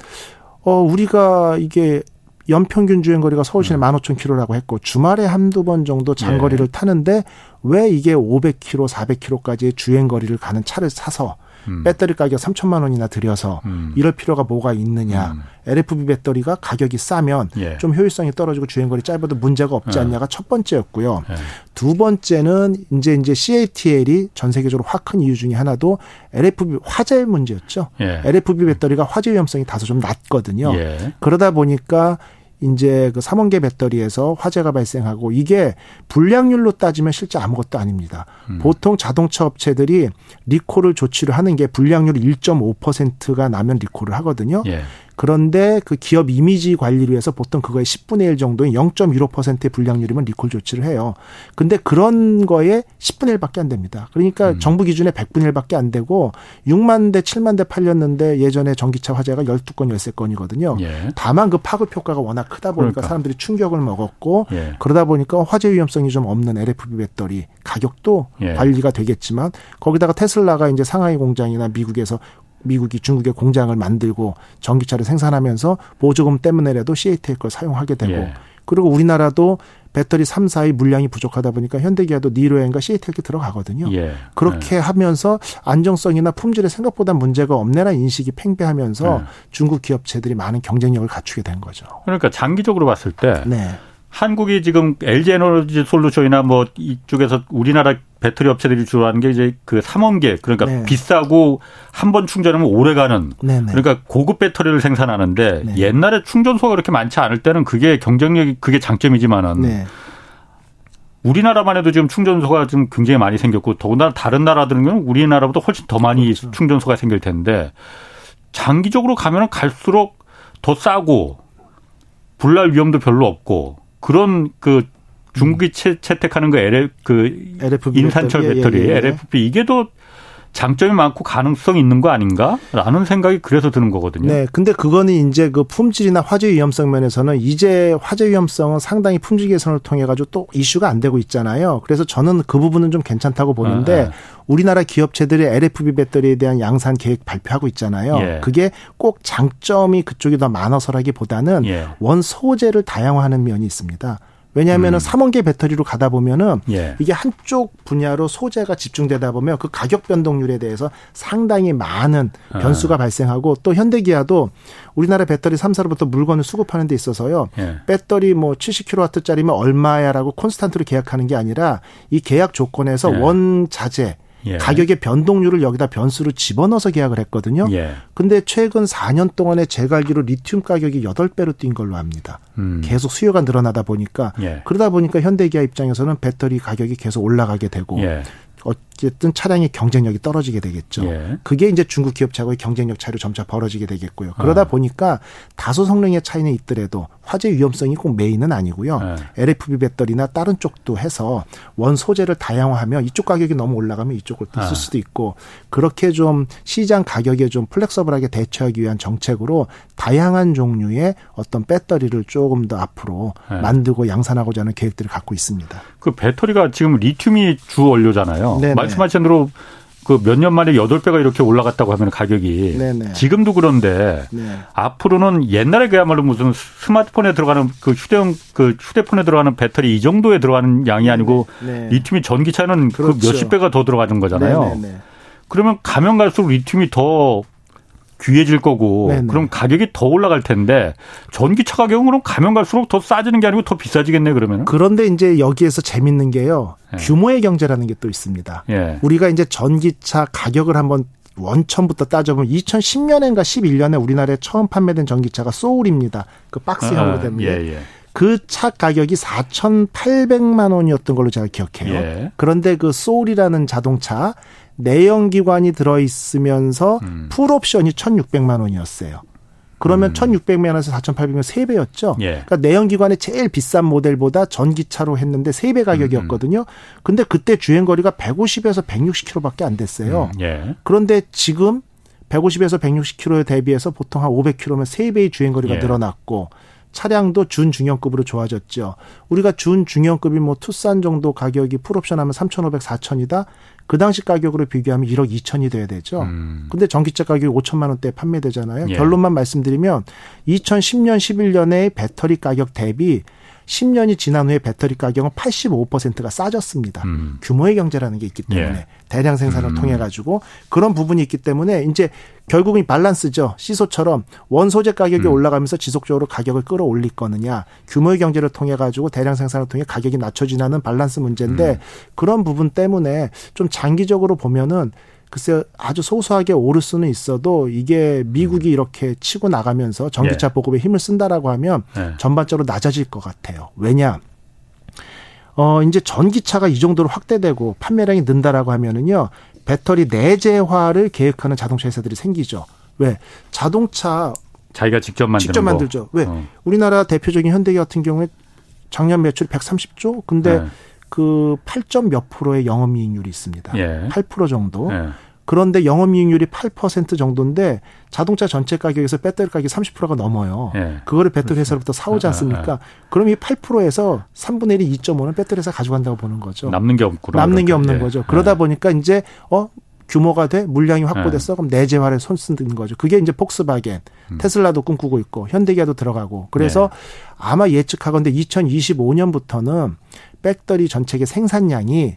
어 우리가 이게 연평균 주행 거리가 서울 시내 음. 15,000km라고 했고 주말에 한두 번 정도 장거리를 예. 타는데 왜 이게 500km, 400km까지 주행 거리를 가는 차를 사서 음. 배터리 가격 3천만 원이나 들여서 음. 이럴 필요가 뭐가 있느냐. 음. LFP 배터리가 가격이 싸면 예. 좀 효율성이 떨어지고 주행거리 짧아도 문제가 없지 예. 않냐가 예. 첫 번째였고요. 예. 두 번째는 이제 이제 CATL이 전 세계적으로 확 큰 이유 중에 하나도 LFP 화재 문제였죠. 예. LFP 배터리가 화재 위험성이 다소 좀 낮거든요. 예. 그러다 보니까 이제 그 삼원계 배터리에서 화재가 발생하고 이게 불량률로 따지면 실제 아무것도 아닙니다. 음. 보통 자동차 업체들이 리콜을 조치를 하는 게 불량률 1.5%가 나면 리콜을 하거든요. 예. 그런데 그 기업 이미지 관리를 위해서 보통 그거의 10분의 1 정도인 0.15%의 불량률이면 리콜 조치를 해요. 근데 그런 거에 10분의 1밖에 안 됩니다. 그러니까 음. 정부 기준에 100분의 1밖에 안 되고 6만 대, 7만 대 팔렸는데 예전에 전기차 화재가 12건, 13건이거든요. 예. 다만 그 파급 효과가 워낙 크다 보니까 그러니까. 사람들이 충격을 먹었고 예. 그러다 보니까 화재 위험성이 좀 없는 LFP 배터리 가격도 예. 관리가 되겠지만 거기다가 테슬라가 이제 상하이 공장이나 미국에서 미국이 중국에 공장을 만들고 전기차를 생산하면서 보조금 때문에라도 CATL 걸 사용하게 되고 예. 그리고 우리나라도 배터리 3, 4의 물량이 부족하다 보니까 현대기아도 니로엔과 CATL이 들어가거든요. 예. 그렇게 네. 하면서 안정성이나 품질에 생각보다 문제가 없네라는 인식이 팽배하면서 네. 중국 기업체들이 많은 경쟁력을 갖추게 된 거죠. 그러니까 장기적으로 봤을 때 네. 한국이 지금 LG 에너지 솔루션이나 뭐 이쪽에서 우리나라 배터리 업체들이 주로 하는 게 이제 그 삼원계 그러니까 네. 비싸고 한 번 충전하면 오래 가는 네, 네. 그러니까 고급 배터리를 생산하는데 네. 옛날에 충전소가 그렇게 많지 않을 때는 그게 경쟁력이 그게 장점이지만은 네. 우리나라만 해도 지금 충전소가 좀 굉장히 많이 생겼고 더군다나 다른 나라들은 우리나라보다 훨씬 더 많이 그렇죠. 충전소가 생길 텐데 장기적으로 가면은 갈수록 더 싸고 불날 위험도 별로 없고 그런 그 중국이 음. 채, 채택하는 그 LF 그 LFP 인산철 배터리, 배터리 예, 예, 예. LFP 이게 더 장점이 많고 가능성이 있는 거 아닌가라는 생각이 그래서 드는 거거든요. 네. 근데 그거는 이제 그 품질이나 화재 위험성 면에서는 이제 화재 위험성은 상당히 품질 개선을 통해 가지고 또 이슈가 안 되고 있잖아요. 그래서 저는 그 부분은 좀 괜찮다고 보는데 아, 아. 우리나라 기업체들이 LFP 배터리에 대한 양산 계획 발표하고 있잖아요. 예. 그게 꼭 장점이 그쪽이 더 많아서라기보다는 예. 원 소재를 다양화하는 면이 있습니다. 왜냐하면은 음. 3원계 배터리로 가다 보면은 예. 이게 한쪽 분야로 소재가 집중되다 보면 그 가격 변동률에 대해서 상당히 많은 아. 변수가 아. 발생하고 또 현대기아도 우리나라 배터리 3사로부터 물건을 수급하는 데 있어서요. 예. 배터리 뭐 70kW짜리면 얼마야라고 콘스탄트로 계약하는 게 아니라 이 계약 조건에서 예. 원자재 예. 가격의 변동률을 여기다 변수로 집어넣어서 계약을 했거든요. 예. 근데 최근 4년 동안에 제가 알기로 리튬 가격이 8배로 뛴 걸로 압니다. 음. 계속 수요가 늘어나다 보니까 예. 그러다 보니까 현대기아 입장에서는 배터리 가격이 계속 올라가게 되고 예. 어쨌든 차량의 경쟁력이 떨어지게 되겠죠. 예. 그게 이제 중국 기업체하고의 경쟁력 차이로 점차 벌어지게 되겠고요. 그러다 아. 보니까 다소 성능의 차이는 있더라도 화재 위험성이 꼭 메인은 아니고요. 예. LFP 배터리나 다른 쪽도 해서 원 소재를 다양화하면 이쪽 가격이 너무 올라가면 이쪽을 쓸 아. 수도 있고 그렇게 좀 시장 가격에 좀 플렉서블하게 대처하기 위한 정책으로 다양한 종류의 어떤 배터리를 조금 더 앞으로 예. 만들고 양산하고자 하는 계획들을 갖고 있습니다. 그 배터리가 지금 리튬이 주 원료잖아요. 네네. 말씀하신 대로 그 몇 년 만에 여덟 배가 이렇게 올라갔다고 하면 가격이 네네. 지금도 그런데 네. 앞으로는 옛날에 그야말로 무슨 스마트폰에 들어가는 그 휴대용 그 휴대폰에 들어가는 배터리 이 정도에 들어가는 양이 아니고 네. 리튬이 전기차는 그 그렇죠. 그 몇십 배가 더 들어가는 거잖아요. 그러면 가면 갈수록 리튬이 더 귀해질 거고 네네. 그럼 가격이 더 올라갈 텐데 전기차 가격은 그럼 가면 갈수록 더 싸지는 게 아니고 더 비싸지겠네 그러면 그런데 이제 여기에서 재밌는 게요. 예. 규모의 경제라는 게 또 있습니다. 예. 우리가 이제 전기차 가격을 한번 원천부터 따져보면 2010년인가 11년에 우리나라에 처음 판매된 전기차가 소울입니다. 그 박스형으로 아, 된 아, 예, 예. 그차 가격이 4,800만 원이었던 걸로 제가 기억해요. 예. 그런데 그 소울이라는 자동차 내연기관이 들어 있으면서 음. 풀옵션이 1,600만 원이었어요. 그러면 음. 1,600만 원에서 4,800만 3배였죠. 예. 그러니까 내연기관의 제일 비싼 모델보다 전기차로 했는데 3배 가격이었거든요. 음. 근데 그때 주행 거리가 150에서 160km밖에 안 됐어요. 음. 예. 그런데 지금 150에서 160km에 대비해서 보통 한 500km면 3배의 주행 거리가 예. 늘어났고 차량도 준중형급으로 좋아졌죠. 우리가 준중형급이 뭐 투싼 정도 가격이 풀옵션 하면 3,500, 4,000이다. 그 당시 가격으로 비교하면 1억 2천이 돼야 되죠. 음. 근데 전기차 가격이 5천만 원대 판매되잖아요. 예. 결론만 말씀드리면 2010년 11년에 배터리 가격 대비 10년이 지난 후에 배터리 가격은 85%가 싸졌습니다. 음. 규모의 경제라는 게 있기 때문에 예. 대량 생산을 음. 통해 가지고 그런 부분이 있기 때문에 이제 결국은 발란스죠. 시소처럼 원소재 가격이 음. 올라가면서 지속적으로 가격을 끌어올릴 거느냐, 규모의 경제를 통해 가지고 대량 생산을 통해 가격이 낮춰지는 발란스 문제인데 음. 그런 부분 때문에 좀 장기적으로 보면은 글쎄 아주 소소하게 오를 수는 있어도 이게 미국이 음. 이렇게 치고 나가면서 전기차 예. 보급에 힘을 쓴다라고 하면 예. 전반적으로 낮아질 것 같아요. 왜냐? 어, 이제 전기차가 이 정도로 확대되고 판매량이 는다라고 하면은요. 배터리 내재화를 계획하는 자동차 회사들이 생기죠. 왜? 자동차 자기가 직접 만드는 직접 만들죠. 거. 왜? 어. 우리나라 대표적인 현대기 같은 경우에 작년 매출 130조. 근데 네. 그8. 몇 프로의 영업이익률이 있습니다. 예. 8% 정도. 예. 그런데 영업이익률이 8% 정도인데 자동차 전체 가격에서 배터리 가격이 30%가 넘어요. 예. 그거를 배터리 회사로부터 사오지 아, 아, 않습니까? 아, 그럼 이 8%에서 3분의 1이 2.5는 배터리 회사 가져간다고 보는 거죠. 남는 게 없구나. 남는 게 없는 예. 거죠. 그러다 예. 보니까 이제 어 규모가 돼 물량이 확보됐어 그럼 내재화를 손 쓰는 거죠. 그게 이제 폭스바겐, 음. 테슬라도 꿈꾸고 있고 현대기아도 들어가고 그래서 아마 예측하건데 2025년부터는 배터리 전체의 생산량이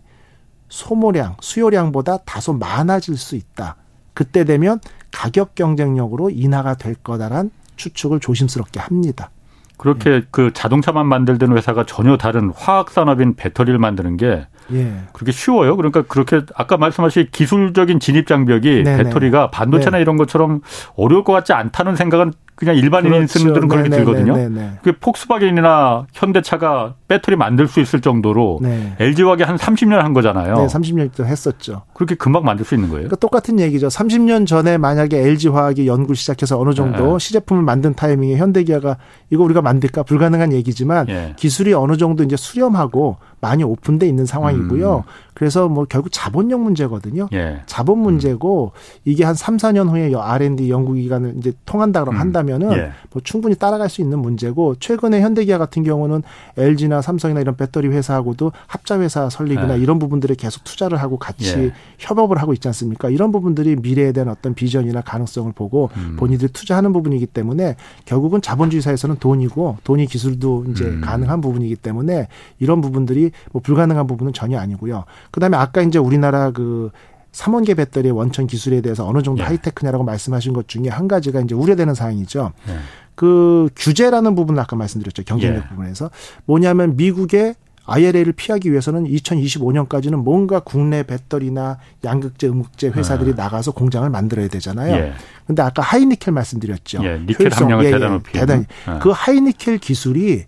소모량, 수요량보다 다소 많아질 수 있다. 그때 되면 가격 경쟁력으로 인하가 될 거다란 추측을 조심스럽게 합니다. 그렇게 예. 그 자동차만 만들던 회사가 전혀 다른 화학 산업인 배터리를 만드는 게 예. 그렇게 쉬워요. 그러니까 그렇게 아까 말씀하신 기술적인 진입 장벽이 네네. 배터리가 반도체나 네. 이런 것처럼 어려울 것 같지 않다는 생각은 그냥 일반인이 그렇죠. 쓰는 분들은 그렇게. 들거든요. 그 폭스바겐이나 현대차가 배터리 만들 수 있을 정도로 네. LG화학이 한 30년 한 거잖아요. 네, 30년 전 했었죠. 그렇게 금방 만들 수 있는 거예요? 그러니까 똑같은 얘기죠. 30년 전에 만약에 LG화학이 연구를 시작해서 어느 정도 네. 시제품을 만든 타이밍에 현대기아가 이거 우리가 만들까 불가능한 얘기지만 네. 기술이 어느 정도 이제 수렴하고 많이 오픈돼 있는 상황이고요. 음. 그래서 뭐 결국 자본력 문제거든요. 예. 자본 문제고 이게 한 3, 4년 후에 R&D 연구 기간을 이제 통한다 그러면 음. 한다면은 예. 뭐 충분히 따라갈 수 있는 문제고 최근에 현대기아 같은 경우는 LG나 삼성이나 이런 배터리 회사하고도 합자 회사 설립이나 예. 이런 부분들에 계속 투자를 하고 같이 예. 협업을 하고 있지 않습니까? 이런 부분들이 미래에 대한 어떤 비전이나 가능성을 보고 음. 본인들이 투자하는 부분이기 때문에 결국은 자본주의 사에서는 돈이고 돈이 기술도 이제 음. 가능한 부분이기 때문에 이런 부분들이 뭐 불가능한 부분은 전혀 아니고요. 그다음에 아까 이제 우리나라 그 삼원계 배터리의 원천 기술에 대해서 어느 정도 예. 하이테크냐라고 말씀하신 것 중에 한 가지가 이제 우려되는 사항이죠. 예. 그 규제라는 부분을 아까 말씀드렸죠. 경쟁력 예. 부분에서 뭐냐면 미국의 IRA를 피하기 위해서는 2025년까지는 뭔가 국내 배터리나 양극재, 음극재 회사들이 아. 나가서 공장을 만들어야 되잖아요. 예. 근데 아까 하이니켈 말씀드렸죠. 예, 니켈 효율성. 함량을 예, 대단히 높이. 대단히. 예. 그 하이니켈 기술이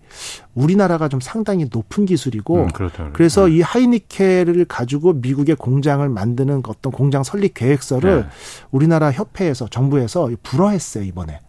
우리나라가 좀 상당히 높은 기술이고 음, 그래서 예. 이 하이니켈을 가지고 미국의 공장을 만드는 어떤 공장 설립 계획서를 예. 우리나라 협회에서 정부에서 불허했어요, 이번에.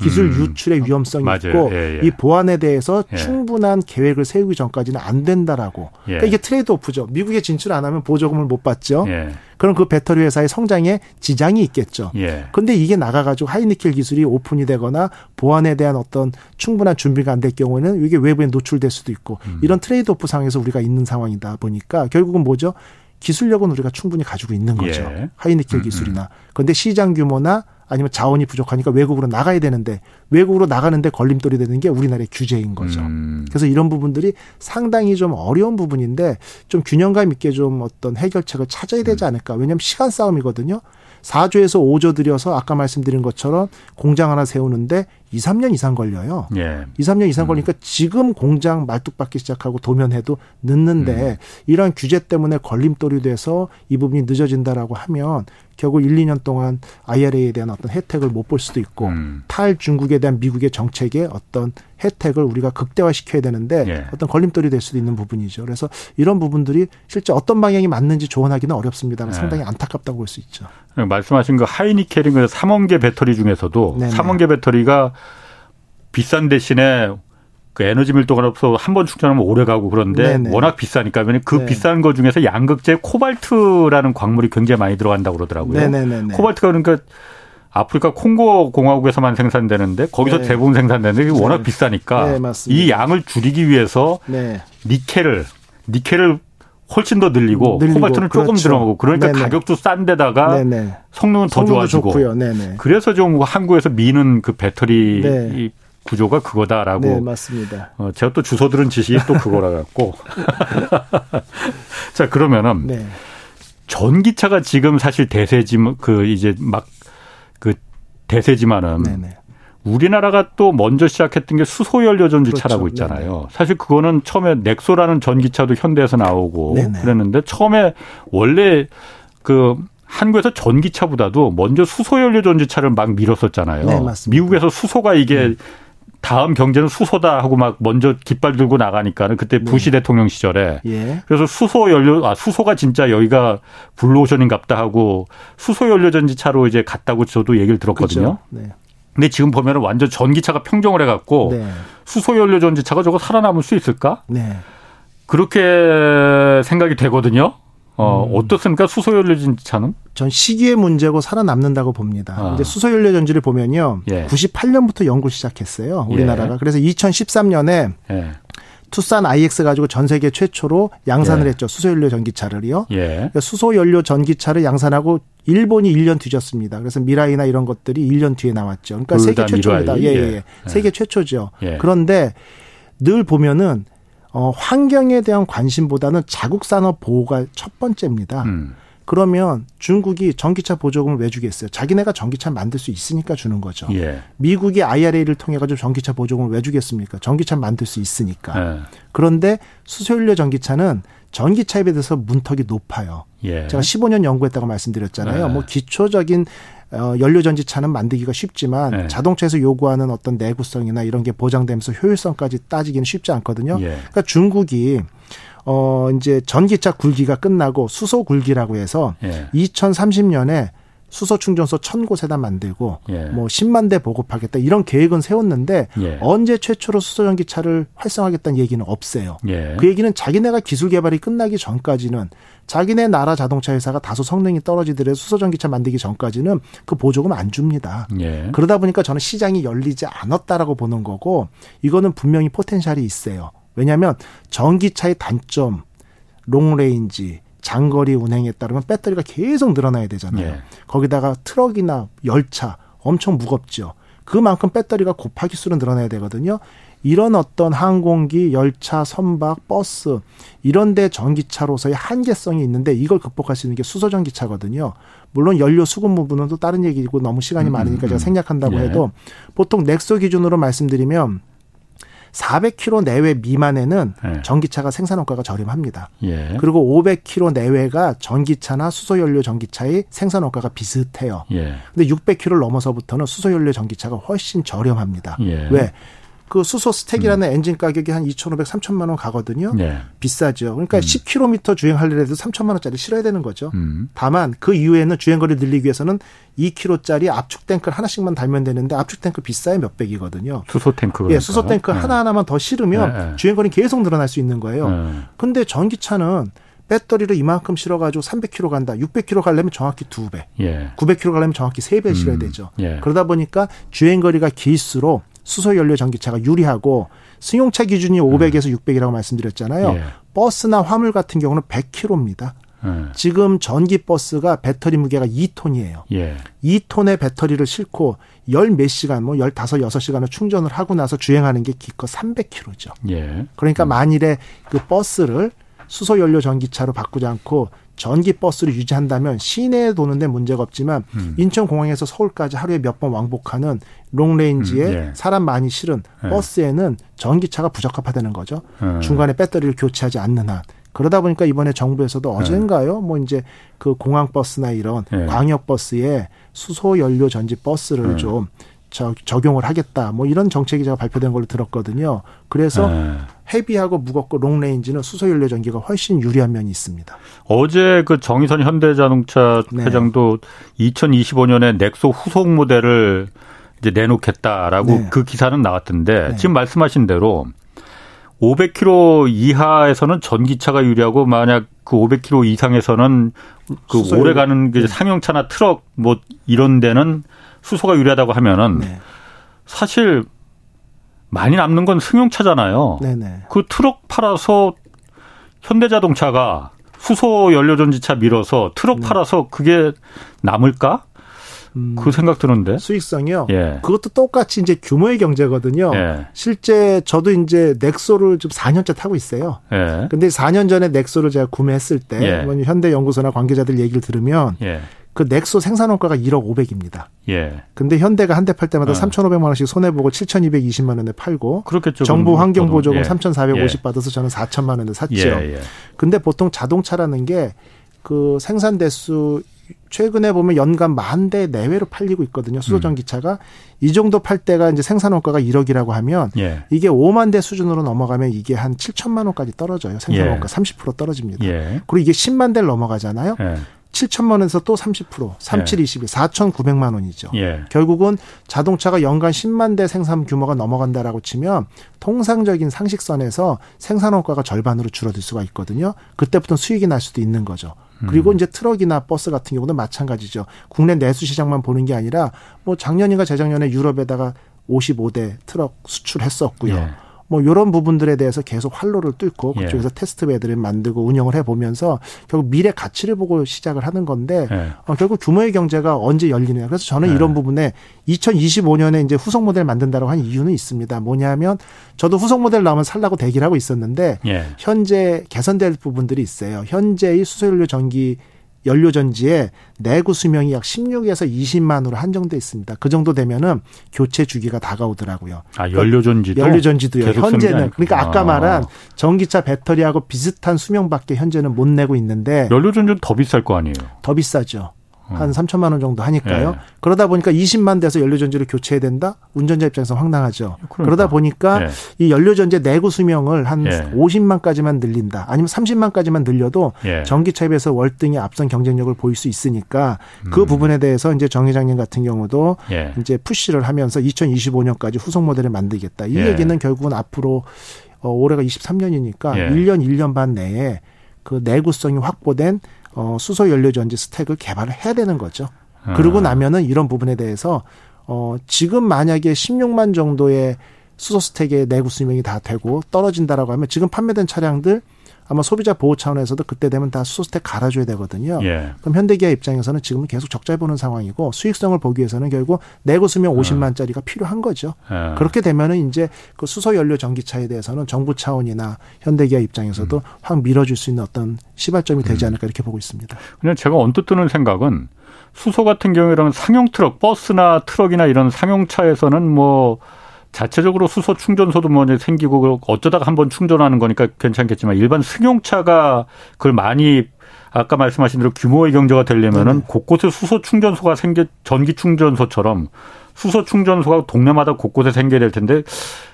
기술 음. 유출의 위험성이 맞아요. 있고 예, 예. 이 보안에 대해서 예. 충분한 계획을 세우기 전까지는 안 된다라고. 예. 그러니까 이게 trade-off죠. 미국에 진출 안 하면 보조금을 못 받죠. 예. 그럼 그 배터리 회사의 성장에 지장이 있겠죠. 그런데 이게 나가가지고 하이니켈 기술이 오픈이 되거나 보안에 대한 어떤 충분한 준비가 안 될 경우에는 이게 외부에 노출될 수도 있고 음. 이런 trade-off 상에서 우리가 있는 상황이다 보니까 결국은 뭐죠? 기술력은 우리가 충분히 가지고 있는 거죠. 하이니켈 음, 음. 기술이나. 그런데 시장 규모나 아니면 자원이 부족하니까 외국으로 나가야 되는데 외국으로 나가는데 걸림돌이 되는 게 우리나라의 규제인 거죠. 음. 그래서 이런 부분들이 상당히 좀 어려운 부분인데 좀 균형감 있게 좀 어떤 해결책을 찾아야 되지 음. 않을까. 왜냐하면 시간 싸움이거든요. 4조에서 5조 들여서 아까 말씀드린 것처럼 공장 하나 세우는데 2, 3년 이상 걸려요. 예. 2, 3년 이상 음. 걸리니까 지금 공장 말뚝 박기 시작하고 도면해도 늦는데 음. 이러한 규제 때문에 걸림돌이 돼서 이 부분이 늦어진다라고 하면 결국 1, 2년 동안 IRA에 대한 어떤 혜택을 못 볼 수도 있고 음. 탈 중국에 대한 미국의 정책의 어떤 혜택을 우리가 극대화시켜야 되는데 예. 어떤 걸림돌이 될 수도 있는 부분이죠. 그래서 이런 부분들이 실제 어떤 방향이 맞는지 조언하기는 어렵습니다만 예. 상당히 안타깝다고 볼 수 있죠. 말씀하신 그 하이니켈인 그 삼원계 배터리 중에서도 삼원계 배터리가 비싼 대신에 그 에너지 밀도가 높아서 한번 충전하면 오래 가고 그런데 네네. 워낙 비싸니까 그 네. 비싼 거 중에서 양극재 코발트라는 광물이 굉장히 많이 들어간다고 그러더라고요. 네네네네. 코발트가 그러니까 아프리카 콩고 공화국에서만 생산되는데 거기서 네. 대부분 생산되는데 네. 워낙 비싸니까 네, 이 양을 줄이기 위해서 네. 니켈을 니켈을 훨씬 더 늘리고, 늘리고 코발트는 그렇죠. 조금 들어가고 그러니까 네네. 가격도 싼 데다가 네네. 성능은 더 좋아지고 그래서 좀 한국에서 미는 그 배터리 네. 구조가 그거다라고. 네, 맞습니다. 어, 제가 또 주소 들은 지식이 또 그거라 갖고. 자, 그러면은 네. 전기차가 지금 사실 대세지 그 이제 막 그 대세지만은 네네. 우리나라가 또 먼저 시작했던 게 수소 연료 전지차라고 그렇죠. 있잖아요. 네네. 사실 그거는 처음에 넥소라는 전기차도 현대에서 나오고 네네. 그랬는데 처음에 원래 그 한국에서 전기차보다도 먼저 수소 연료 전지차를 막 밀었었잖아요. 네, 미국에서 수소가 이게 네. 다음 경제는 수소다 하고 막 먼저 깃발 들고 나가니까는 그때 네. 부시 대통령 시절에 예. 그래서 수소 연료 아 수소가 진짜 여기가 블루오션인갑다 하고 수소 연료 전지차로 이제 갔다고 저도 얘기를 들었거든요. 그렇죠. 네. 근데 지금 보면은 완전 전기차가 평정을 해갖고 네. 수소 연료 전지차가 저거 살아남을 수 있을까? 네. 그렇게 생각이 되거든요. 어, 음. 어떻습니까? 수소연료 전지차는? 전 시기의 문제고 살아남는다고 봅니다. 아. 이제 수소연료 전지를 보면요. 예. 98년부터 연구 시작했어요. 우리나라가. 예. 그래서 2013년에 예. 투싼 IX 가지고 전 세계 최초로 양산을 예. 했죠. 수소연료 전기차를요. 예. 그러니까 수소연료 전기차를 양산하고 일본이 1년 뒤졌습니다. 그래서 미라이나 이런 것들이 1년 뒤에 나왔죠. 그러니까 세계 최초입니다. 예, 예, 예. 세계 최초죠. 그런데 늘 보면은 어, 환경에 대한 관심보다는 자국 산업 보호가 첫 번째입니다. 음. 그러면 중국이 전기차 보조금을 왜 주겠어요? 자기네가 전기차 만들 수 있으니까 주는 거죠. 예. 미국이 IRA를 통해 가지고 전기차 보조금을 왜 주겠습니까? 전기차 만들 수 있으니까. 예. 그런데 수소연료 전기차는 전기차에 비해서 문턱이 높아요. 예. 제가 15년 연구했다고 말씀드렸잖아요. 예. 뭐 기초적인 어, 연료전지차는 만들기가 쉽지만 네. 자동차에서 요구하는 어떤 내구성이나 이런 게 보장되면서 효율성까지 따지기는 쉽지 않거든요. 예. 그러니까 중국이 어 이제 전기차 굴기가 끝나고 수소 굴기라고 해서 예. 2030년에 수소 충전소 천 곳에다 만들고 예. 뭐 10만 대 보급하겠다 이런 계획은 세웠는데 예. 언제 최초로 수소 전기차를 활성화하겠다는 얘기는 없어요. 예. 그 얘기는 자기네가 기술 개발이 끝나기 전까지는 자기네 나라 자동차 회사가 다소 성능이 떨어지더라도 수소 전기차 만들기 전까지는 그 보조금 안 줍니다. 예. 그러다 보니까 저는 시장이 열리지 않았다라고 보는 거고 이거는 분명히 potential이 있어요. 왜냐하면 전기차의 단점 long range 장거리 운행에 따르면 배터리가 계속 늘어나야 되잖아요. 예. 거기다가 트럭이나 열차 엄청 무겁죠. 그만큼 배터리가 곱하기 수는 늘어나야 되거든요. 이런 어떤 항공기, 열차, 선박, 버스 이런 데 전기차로서의 한계성이 있는데 이걸 극복할 수 있는 게 수소 전기차거든요. 물론 연료 수급 부분은 또 다른 얘기고 너무 시간이 음, 많으니까 제가 음. 생략한다고 예. 해도 보통 넥소 기준으로 말씀드리면 400km 내외 미만에는 네. 전기차가 생산 원가가 저렴합니다. 예. 그리고 500km 내외가 전기차나 수소연료 전기차의 생산 원가가 비슷해요. 예. 근데 600km를 넘어서부터는 수소연료 전기차가 훨씬 저렴합니다. 예. 왜? 그 수소 stack이라는 음. 엔진 가격이 한 2,500, 3천만 원 가거든요. 네. 비싸죠. 그러니까 음. 10km 주행하려도 3천만 원짜리 실어야 되는 거죠. 음. 다만 그 이후에는 주행거리 늘리기 위해서는 2km짜리 압축 탱크를 하나씩만 달면 되는데 압축 탱크 비싸요 몇백이거든요. 수소 탱크. 예, 수소 탱크 네. 하나 하나만 더 실으면 네. 주행거리 계속 늘어날 수 있는 거예요. 네. 근데 전기차는 배터리를 이만큼 실어가지고 300km 간다. 600km 가려면 정확히 두 배. 예. 900km 가려면 정확히 세 배 실어야 음. 되죠. 예. 그러다 보니까 주행 거리가 길수록 수소 연료 전기차가 유리하고 승용차 기준이 500에서 음. 600이라고 말씀드렸잖아요. 예. 버스나 화물 같은 경우는 100km입니다. 예. 지금 전기 버스가 배터리 무게가 2톤이에요. 예. 2톤의 배터리를 싣고 열 몇 시간, 뭐 15, 6시간을 충전을 하고 나서 주행하는 게 기껏 300km죠. 예. 그러니까 음. 만일에 그 버스를 수소 연료 전기차로 바꾸지 않고 전기 버스를 유지한다면 시내에 도는데 문제가 없지만 음. 인천 공항에서 서울까지 하루에 몇 번 왕복하는 long range에 음, 예. 사람 많이 실은 예. 버스에는 전기차가 부적합하다는 거죠. 예. 중간에 배터리를 교체하지 않는 한. 그러다 보니까 이번에 정부에서도 예. 어젠가요? 뭐 이제 그 공항 버스나 이런 예. 광역 버스에 수소 연료 전지 버스를 좀 저, 적용을 하겠다. 뭐 이런 정책이 제가 발표된 걸로 들었거든요. 그래서 네. heavy하고 무겁고 long range는 수소연료 전기가 훨씬 유리한 면이 있습니다. 어제 그 정의선 현대자동차 네. 회장도 2025년에 넥소 후속 모델을 이제 내놓겠다라고 네. 그 기사는 나왔던데 네. 지금 말씀하신 대로 500km 이하에서는 전기차가 유리하고 만약 그 500km 이상에서는 그 오래 가는 그 상용차나 트럭 뭐 이런 데는 수소가 유리하다고 하면은 네. 사실 많이 남는 건 승용차잖아요. 네네. 그 트럭 팔아서 현대자동차가 수소 연료전지차 밀어서 트럭 네. 팔아서 그게 남을까? 음, 그 생각 드는데 수익성이요. 예. 그것도 똑같이 이제 규모의 경제거든요. 예. 실제 저도 이제 넥소를 좀 4년째 타고 있어요. 예. 근데 4년 전에 넥소를 제가 구매했을 때 예. 뭐 현대 연구소나 관계자들 얘기를 들으면 예. 그 넥소 생산 원가가 1억 500입니다. 예. 근데 현대가 한 대 팔 때마다 어. 3,500만 원씩 손해 보고 7,220만 원에 팔고 그렇겠죠. 정부 환경 보조금 예. 3,450 예. 받아서 저는 4천만 원에 샀죠. 예, 예. 근데 보통 자동차라는 게 그 생산 대수 최근에 보면 연간 만 대 내외로 팔리고 있거든요. 수소전 기차가. 음. 이 정도 팔 때가 이제 생산 원가가 1억이라고 하면 예. 이게 5만 대 수준으로 넘어가면 이게 한 7천만 원까지 떨어져요. 생산 예. 원가 30% 떨어집니다. 예. 그리고 이게 10만 대를 넘어가잖아요. 예. 7천만 원에서 또 30%, 37, 21, 4,900만 원이죠. 예. 결국은 자동차가 연간 10만 대 생산 규모가 넘어간다라고 치면 통상적인 상식선에서 생산 원가가 절반으로 줄어들 수가 있거든요. 그때부터 수익이 날 수도 있는 거죠. 그리고 음. 이제 트럭이나 버스 같은 경우는 마찬가지죠. 국내 내수 시장만 보는 게 아니라 뭐 작년인가 재작년에 유럽에다가 55대 트럭 수출했었고요. 예. 뭐 이런 부분들에 대해서 계속 활로를 뚫고 예. 그쪽에서 예. test bed를 만들고 운영을 해 보면서 결국 미래 가치를 보고 시작을 하는 건데 예. 어, 결국 규모의 경제가 언제 열리느냐. 그래서 저는 예. 이런 부분에 2025년에 이제 후속 모델 만든다라고 한 이유는 있습니다. 뭐냐면 저도 후속 모델 나오면 살라고 대기를 하고 있었는데 예. 현재 개선될 부분들이 있어요. 현재의 수소연료 전기 연료전지의 내구 수명이 약 16에서 20만으로 한정돼 있습니다. 그 정도 되면은 교체 주기가 다가오더라고요. 아, 연료전지도 연료전지도요. 현재는 그러니까 아까 말한 전기차 배터리하고 비슷한 수명밖에 현재는 못 내고 있는데 연료전지는 더 비쌀 거 아니에요. 더 비싸죠. 한 3천만 원 정도 하니까요. 예. 그러다 보니까 20만 대에서 연료 전지를 교체해야 된다? 운전자 입장에서 황당하죠. 그러니까. 그러다 보니까 예. 이 연료 전지 내구 수명을 한 예. 50만까지만 늘린다. 아니면 30만까지만 늘려도 예. 전기차에 비해서 월등히 앞선 경쟁력을 보일 수 있으니까 그 음. 부분에 대해서 이제 정 회장님 같은 경우도 예. 이제 푸시를 하면서 2025년까지 후속 모델을 만들겠다. 이 예. 얘기는 결국은 앞으로 어, 올해가 23년이니까 1년 1년 반 내에 그 내구성이 확보된 어, 수소 연료 전지 스택을 개발을 해야 되는 거죠. 아. 그러고 나면은 이런 부분에 대해서 어, 지금 만약에 16만 정도의 수소 스택의 내구 수명이 다 되고 떨어진다라고 하면 지금 판매된 차량들 아마 소비자 보호 차원에서도 그때 되면 다 수소스택 갈아줘야 되거든요. 예. 그럼 현대기아 입장에서는 지금은 계속 적자를 보는 상황이고 수익성을 보기 위해서는 결국 내구 수명 50만짜리가 어. 필요한 거죠. 예. 그렇게 되면은 이제 그 수소 연료 전기차에 대해서는 정부 차원이나 현대기아 입장에서도 음. 확 밀어줄 수 있는 어떤 시발점이 되지 음. 않을까 이렇게 보고 있습니다. 그냥 제가 언뜻 드는 생각은 수소 같은 경우에는 상용 트럭, 버스나 트럭이나 이런 상용차에서는 뭐 자체적으로 수소 충전소도 뭐 생기고 어쩌다가 한번 충전하는 거니까 괜찮겠지만 일반 승용차가 그걸 많이 아까 말씀하신 대로 규모의 경제가 되려면은 네. 곳곳에 수소 충전소가 생겨 전기 충전소처럼 수소 충전소가 동네마다 곳곳에 생겨야 될 텐데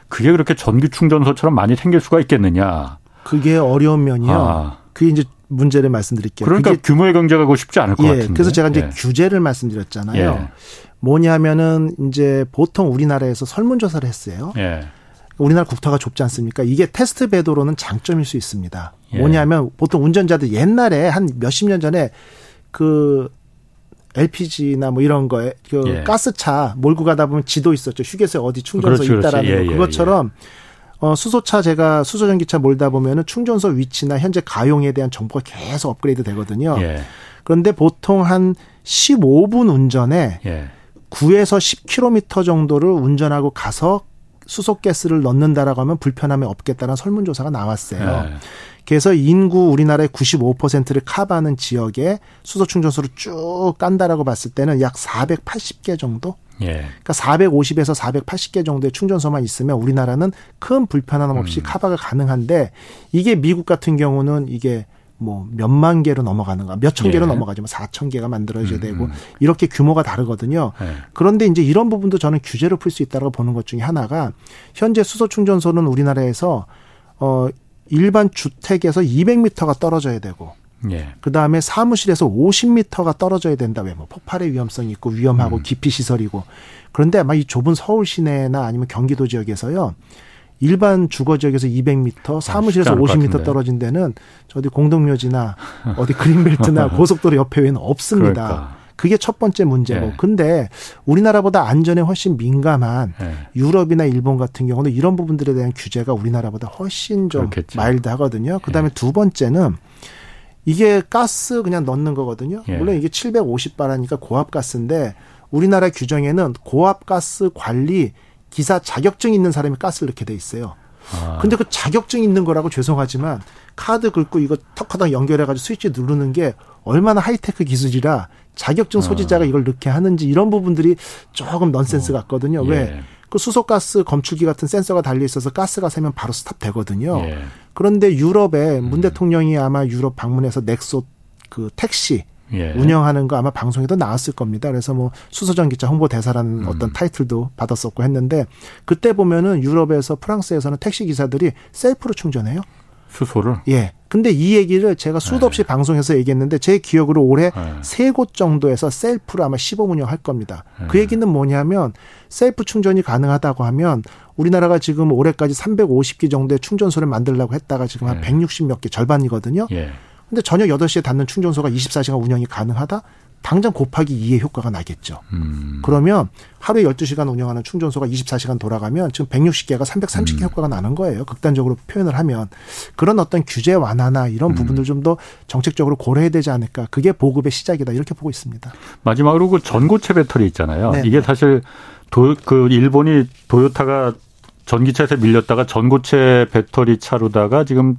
그게 그렇게 전기 충전소처럼 많이 생길 수가 있겠느냐? 그게 어려운 면이요. 아. 그게 이제 문제를 말씀드릴게요. 그러니까 규모의 경제가 고 쉽지 않을 것 예, 같은데. 그래서 제가 이제 예. 규제를 말씀드렸잖아요. 예. 뭐냐면은 이제 보통 우리나라에서 설문조사를 했어요. 예. 우리나라 국토가 좁지 않습니까? 이게 테스트 배도로는 장점일 수 있습니다. 예. 뭐냐면 보통 운전자들 옛날에 한 몇십 년 전에 그 LPG나 뭐 이런 거에 그 예. 가스차 몰고 가다 보면 지도 있었죠. 휴게소에 어디 충전소 그렇지, 있다라는 그렇지. 예, 거. 예, 그것처럼 어, 수소차 제가 수소전기차 몰다 보면은 충전소 위치나 현재 가용에 대한 정보가 계속 업그레이드 되거든요. 예. 그런데 보통 한 15분 운전에 예. 9에서 10km 정도를 운전하고 가서 수소가스를 넣는다라고 하면 불편함이 없겠다는 설문조사가 나왔어요. 네. 그래서 인구 우리나라의 95%를 커버하는 지역에 수소 충전소를 쭉 깐다라고 봤을 때는 약 480개 정도 예. 그러니까 450에서 480개 정도의 충전소만 있으면 우리나라는 큰 불편함 없이 음. 커버가 가능한데 이게 미국 같은 경우는 이게 뭐 몇만 개로 넘어가는가 몇천 개로 예. 넘어가지만 4천 개가 만들어져야 음, 되고 음. 이렇게 규모가 다르거든요. 예. 그런데 이제 이런 부분도 저는 규제를 풀 수 있다고 보는 것 중에 하나가 현재 수소 충전소는 우리나라에서 어 일반 주택에서 200m가 떨어져야 되고 예. 그 다음에 사무실에서 50m가 떨어져야 된다. 왜 뭐 폭발의 위험성이 있고 위험하고 음. 기피 시설이고 그런데 아마 이 좁은 서울 시내나 아니면 경기도 지역에서요. 일반 주거 지역에서 200m, 아, 사무실에서 아, 50m 떨어진 데는 저기 공동묘지나 어디 그린벨트나 고속도로 옆에 외에는 없습니다. 그러니까. 그게 첫 번째 문제고. 예. 근데 우리나라보다 안전에 훨씬 민감한 예. 유럽이나 일본 같은 경우는 이런 부분들에 대한 규제가 우리나라보다 훨씬 좀 그렇겠죠. 마일드하거든요. 그다음에 예. 두 번째는 이게 가스 그냥 넣는 거거든요. 예. 물론 이게 750바라니까 고압 가스인데 우리나라 규정에는 고압 가스 관리 기사 자격증 있는 사람이 가스를 넣게 돼 있어요. 아. 근데 그 자격증 있는 거라고 죄송하지만 카드 긁고 이거 턱하다 연결해가지고 스위치 누르는 게 얼마나 하이테크 기술이라 자격증 소지자가 아. 이걸 넣게 하는지 이런 부분들이 조금 넌센스 어. 같거든요. 예. 왜? 그 수소가스 검출기 같은 센서가 달려 있어서 가스가 새면 바로 stop 되거든요. 예. 그런데 유럽에 문 음. 대통령이 아마 유럽 방문해서 넥소 그 택시 예. 운영하는 거 아마 방송에도 나왔을 겁니다. 그래서 뭐 수소전기차 홍보 대사라는 음. 어떤 타이틀도 받았었고 했는데 그때 보면은 유럽에서 프랑스에서는 택시 기사들이 셀프로 충전해요. 수소를? 예. 근데 이 얘기를 제가 수도 없이 네. 방송에서 얘기했는데 제 기억으로 올해 네. 세곳 정도에서 셀프로 아마 시범 운영할 겁니다. 네. 그 얘기는 뭐냐면 셀프 충전이 가능하다고 하면 우리나라가 지금 올해까지 350개 정도의 충전소를 만들려고 했다가 지금 한 160몇 개 절반이거든요. 예. 근데 저녁 8시에 닫는 충전소가 24시간 운영이 가능하다? 당장 곱하기 2의 효과가 나겠죠. 음. 그러면 하루에 12시간 운영하는 충전소가 24시간 돌아가면 지금 160개가 330개 음. 효과가 나는 거예요. 극단적으로 표현을 하면. 그런 어떤 규제 완화나 이런 음. 부분들 좀 더 정책적으로 고려해야 되지 않을까. 그게 보급의 시작이다. 이렇게 보고 있습니다. 마지막으로 그 전고체 배터리 있잖아요. 네. 이게 사실 도, 그 일본이 도요타가 전기차에서 밀렸다가 전고체 배터리 차로다가 지금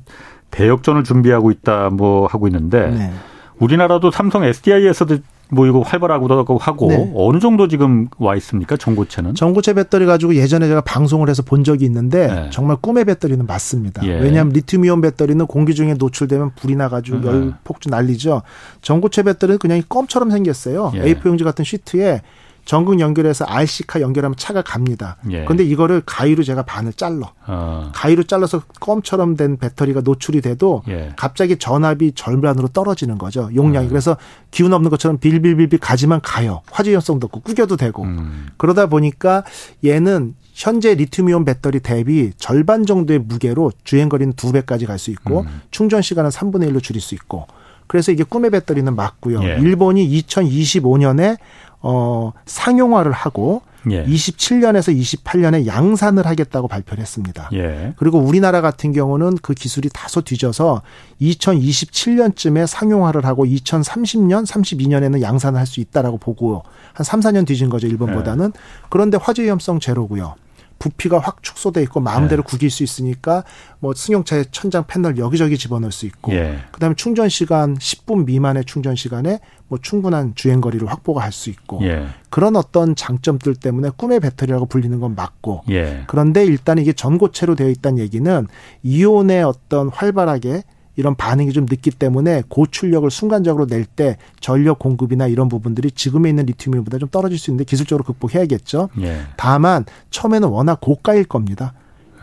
대역전을 준비하고 있다 뭐 하고 있는데 네. 우리나라도 삼성 SDI에서도 뭐 이거 활발하고 하고 네. 어느 정도 지금 와 있습니까 전고체는? 전고체 배터리 가지고 예전에 제가 방송을 해서 본 적이 있는데 네. 정말 꿈의 배터리는 맞습니다. 예. 왜냐하면 리튬이온 배터리는 공기 중에 노출되면 불이 나가지고 네. 열 폭주 날리죠. 전고체 배터리는 그냥 껌처럼 생겼어요. 예. A4 용지 같은 시트에 전극 연결해서 RC카 연결하면 차가 갑니다. 예. 그런데 이거를 가위로 제가 반을 잘라. 어. 가위로 잘라서 껌처럼 된 배터리가 노출이 돼도 예. 갑자기 전압이 절반으로 떨어지는 거죠. 용량이. 음. 그래서 기운 없는 것처럼 빌빌빌빌 가지만 가요. 화재 위험성도 없고 구겨도 되고. 음. 그러다 보니까 얘는 현재 리튬이온 배터리 대비 절반 정도의 무게로 주행 거리는 두 배까지 갈 수 있고 음. 충전 시간은 3분의 1로 줄일 수 있고 그래서 이게 꿈의 배터리는 맞고요. 예. 일본이 2025년에 어, 상용화를 하고 예. 27년에서 28년에 양산을 하겠다고 발표를 했습니다. 예. 그리고 우리나라 같은 경우는 그 기술이 다소 뒤져서 2027년쯤에 상용화를 하고 2030년, 32년에는 양산을 할 수 있다라고 보고 한 3, 4년 뒤진 거죠, 일본보다는. 예. 그런데 화재 위험성 제로고요. 부피가 확 축소돼 있고 마음대로 네. 구길 수 있으니까 뭐 승용차에 천장 패널 여기저기 집어넣을 수 있고 예. 그다음에 충전 시간 10분 미만의 충전 시간에 뭐 충분한 주행 거리를 확보가 할 수 있고 예. 그런 어떤 장점들 때문에 꿈의 배터리라고 불리는 건 맞고 예. 그런데 일단 이게 전고체로 되어 있다는 얘기는 이온의 어떤 활발하게 이런 반응이 좀 늦기 때문에 고출력을 순간적으로 낼 때 전력 공급이나 이런 부분들이 지금에 있는 리튬이온보다 좀 떨어질 수 있는데 기술적으로 극복해야겠죠. 예. 다만 처음에는 워낙 고가일 겁니다.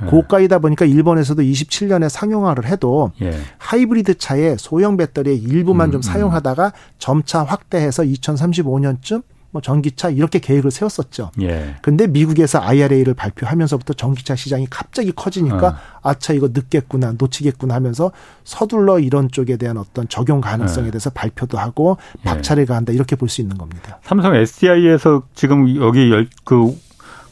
예. 고가이다 보니까 일본에서도 27년에 상용화를 해도 예. 하이브리드 차에 소형 배터리의 일부만 음, 좀 음. 사용하다가 점차 확대해서 2035년쯤 뭐 전기차 이렇게 계획을 세웠었죠. 예. 근데 미국에서 IRA를 발표하면서부터 전기차 시장이 갑자기 커지니까 어. 아차 이거 늦겠구나 놓치겠구나 하면서 서둘러 이런 쪽에 대한 어떤 적용 가능성에 예. 대해서 발표도 하고 예. 박차를 가한다 이렇게 볼 수 있는 겁니다. 삼성 SDI에서 지금 여기 그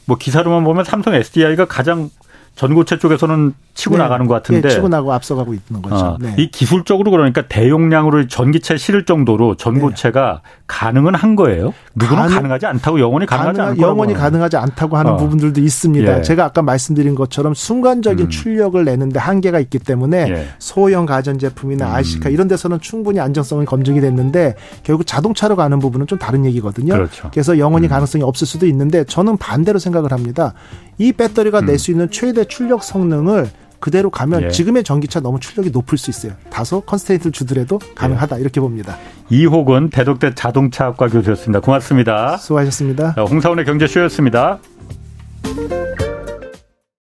뭐 기사로만 보면 삼성 SDI가 가장 전고체 쪽에서는 치고 네. 나가는 것 같은데. 네, 치고 나고 앞서가고 있는 거죠. 어, 네. 이 기술적으로 그러니까 대용량으로 전기체 실을 정도로 전고체가 네. 가능은 한 거예요? 누구는 가능, 하지 않다고 영원히 가능하지 가능, 영원히 가능하지 않다고 하는 어. 부분들도 있습니다. 예. 제가 아까 말씀드린 것처럼 순간적인 음. 출력을 내는데 한계가 있기 때문에 예. 소형 가전제품이나 음. RC카 이런 데서는 충분히 안정성이 검증이 됐는데 결국 자동차로 가는 부분은 좀 다른 얘기거든요. 그렇죠. 그래서 영원히 음. 가능성이 없을 수도 있는데 저는 반대로 생각을 합니다. 이 배터리가 음. 낼수 있는 최대 출력 성능을 그대로 가면 예. 지금의 전기차 너무 출력이 높을 수 있어요. 다소 constraint를 주더라도 가능하다 예. 이렇게 봅니다. 이호근 대덕대 자동차학과 교수였습니다. 고맙습니다. 수고하셨습니다. 홍사원의 경제쇼였습니다.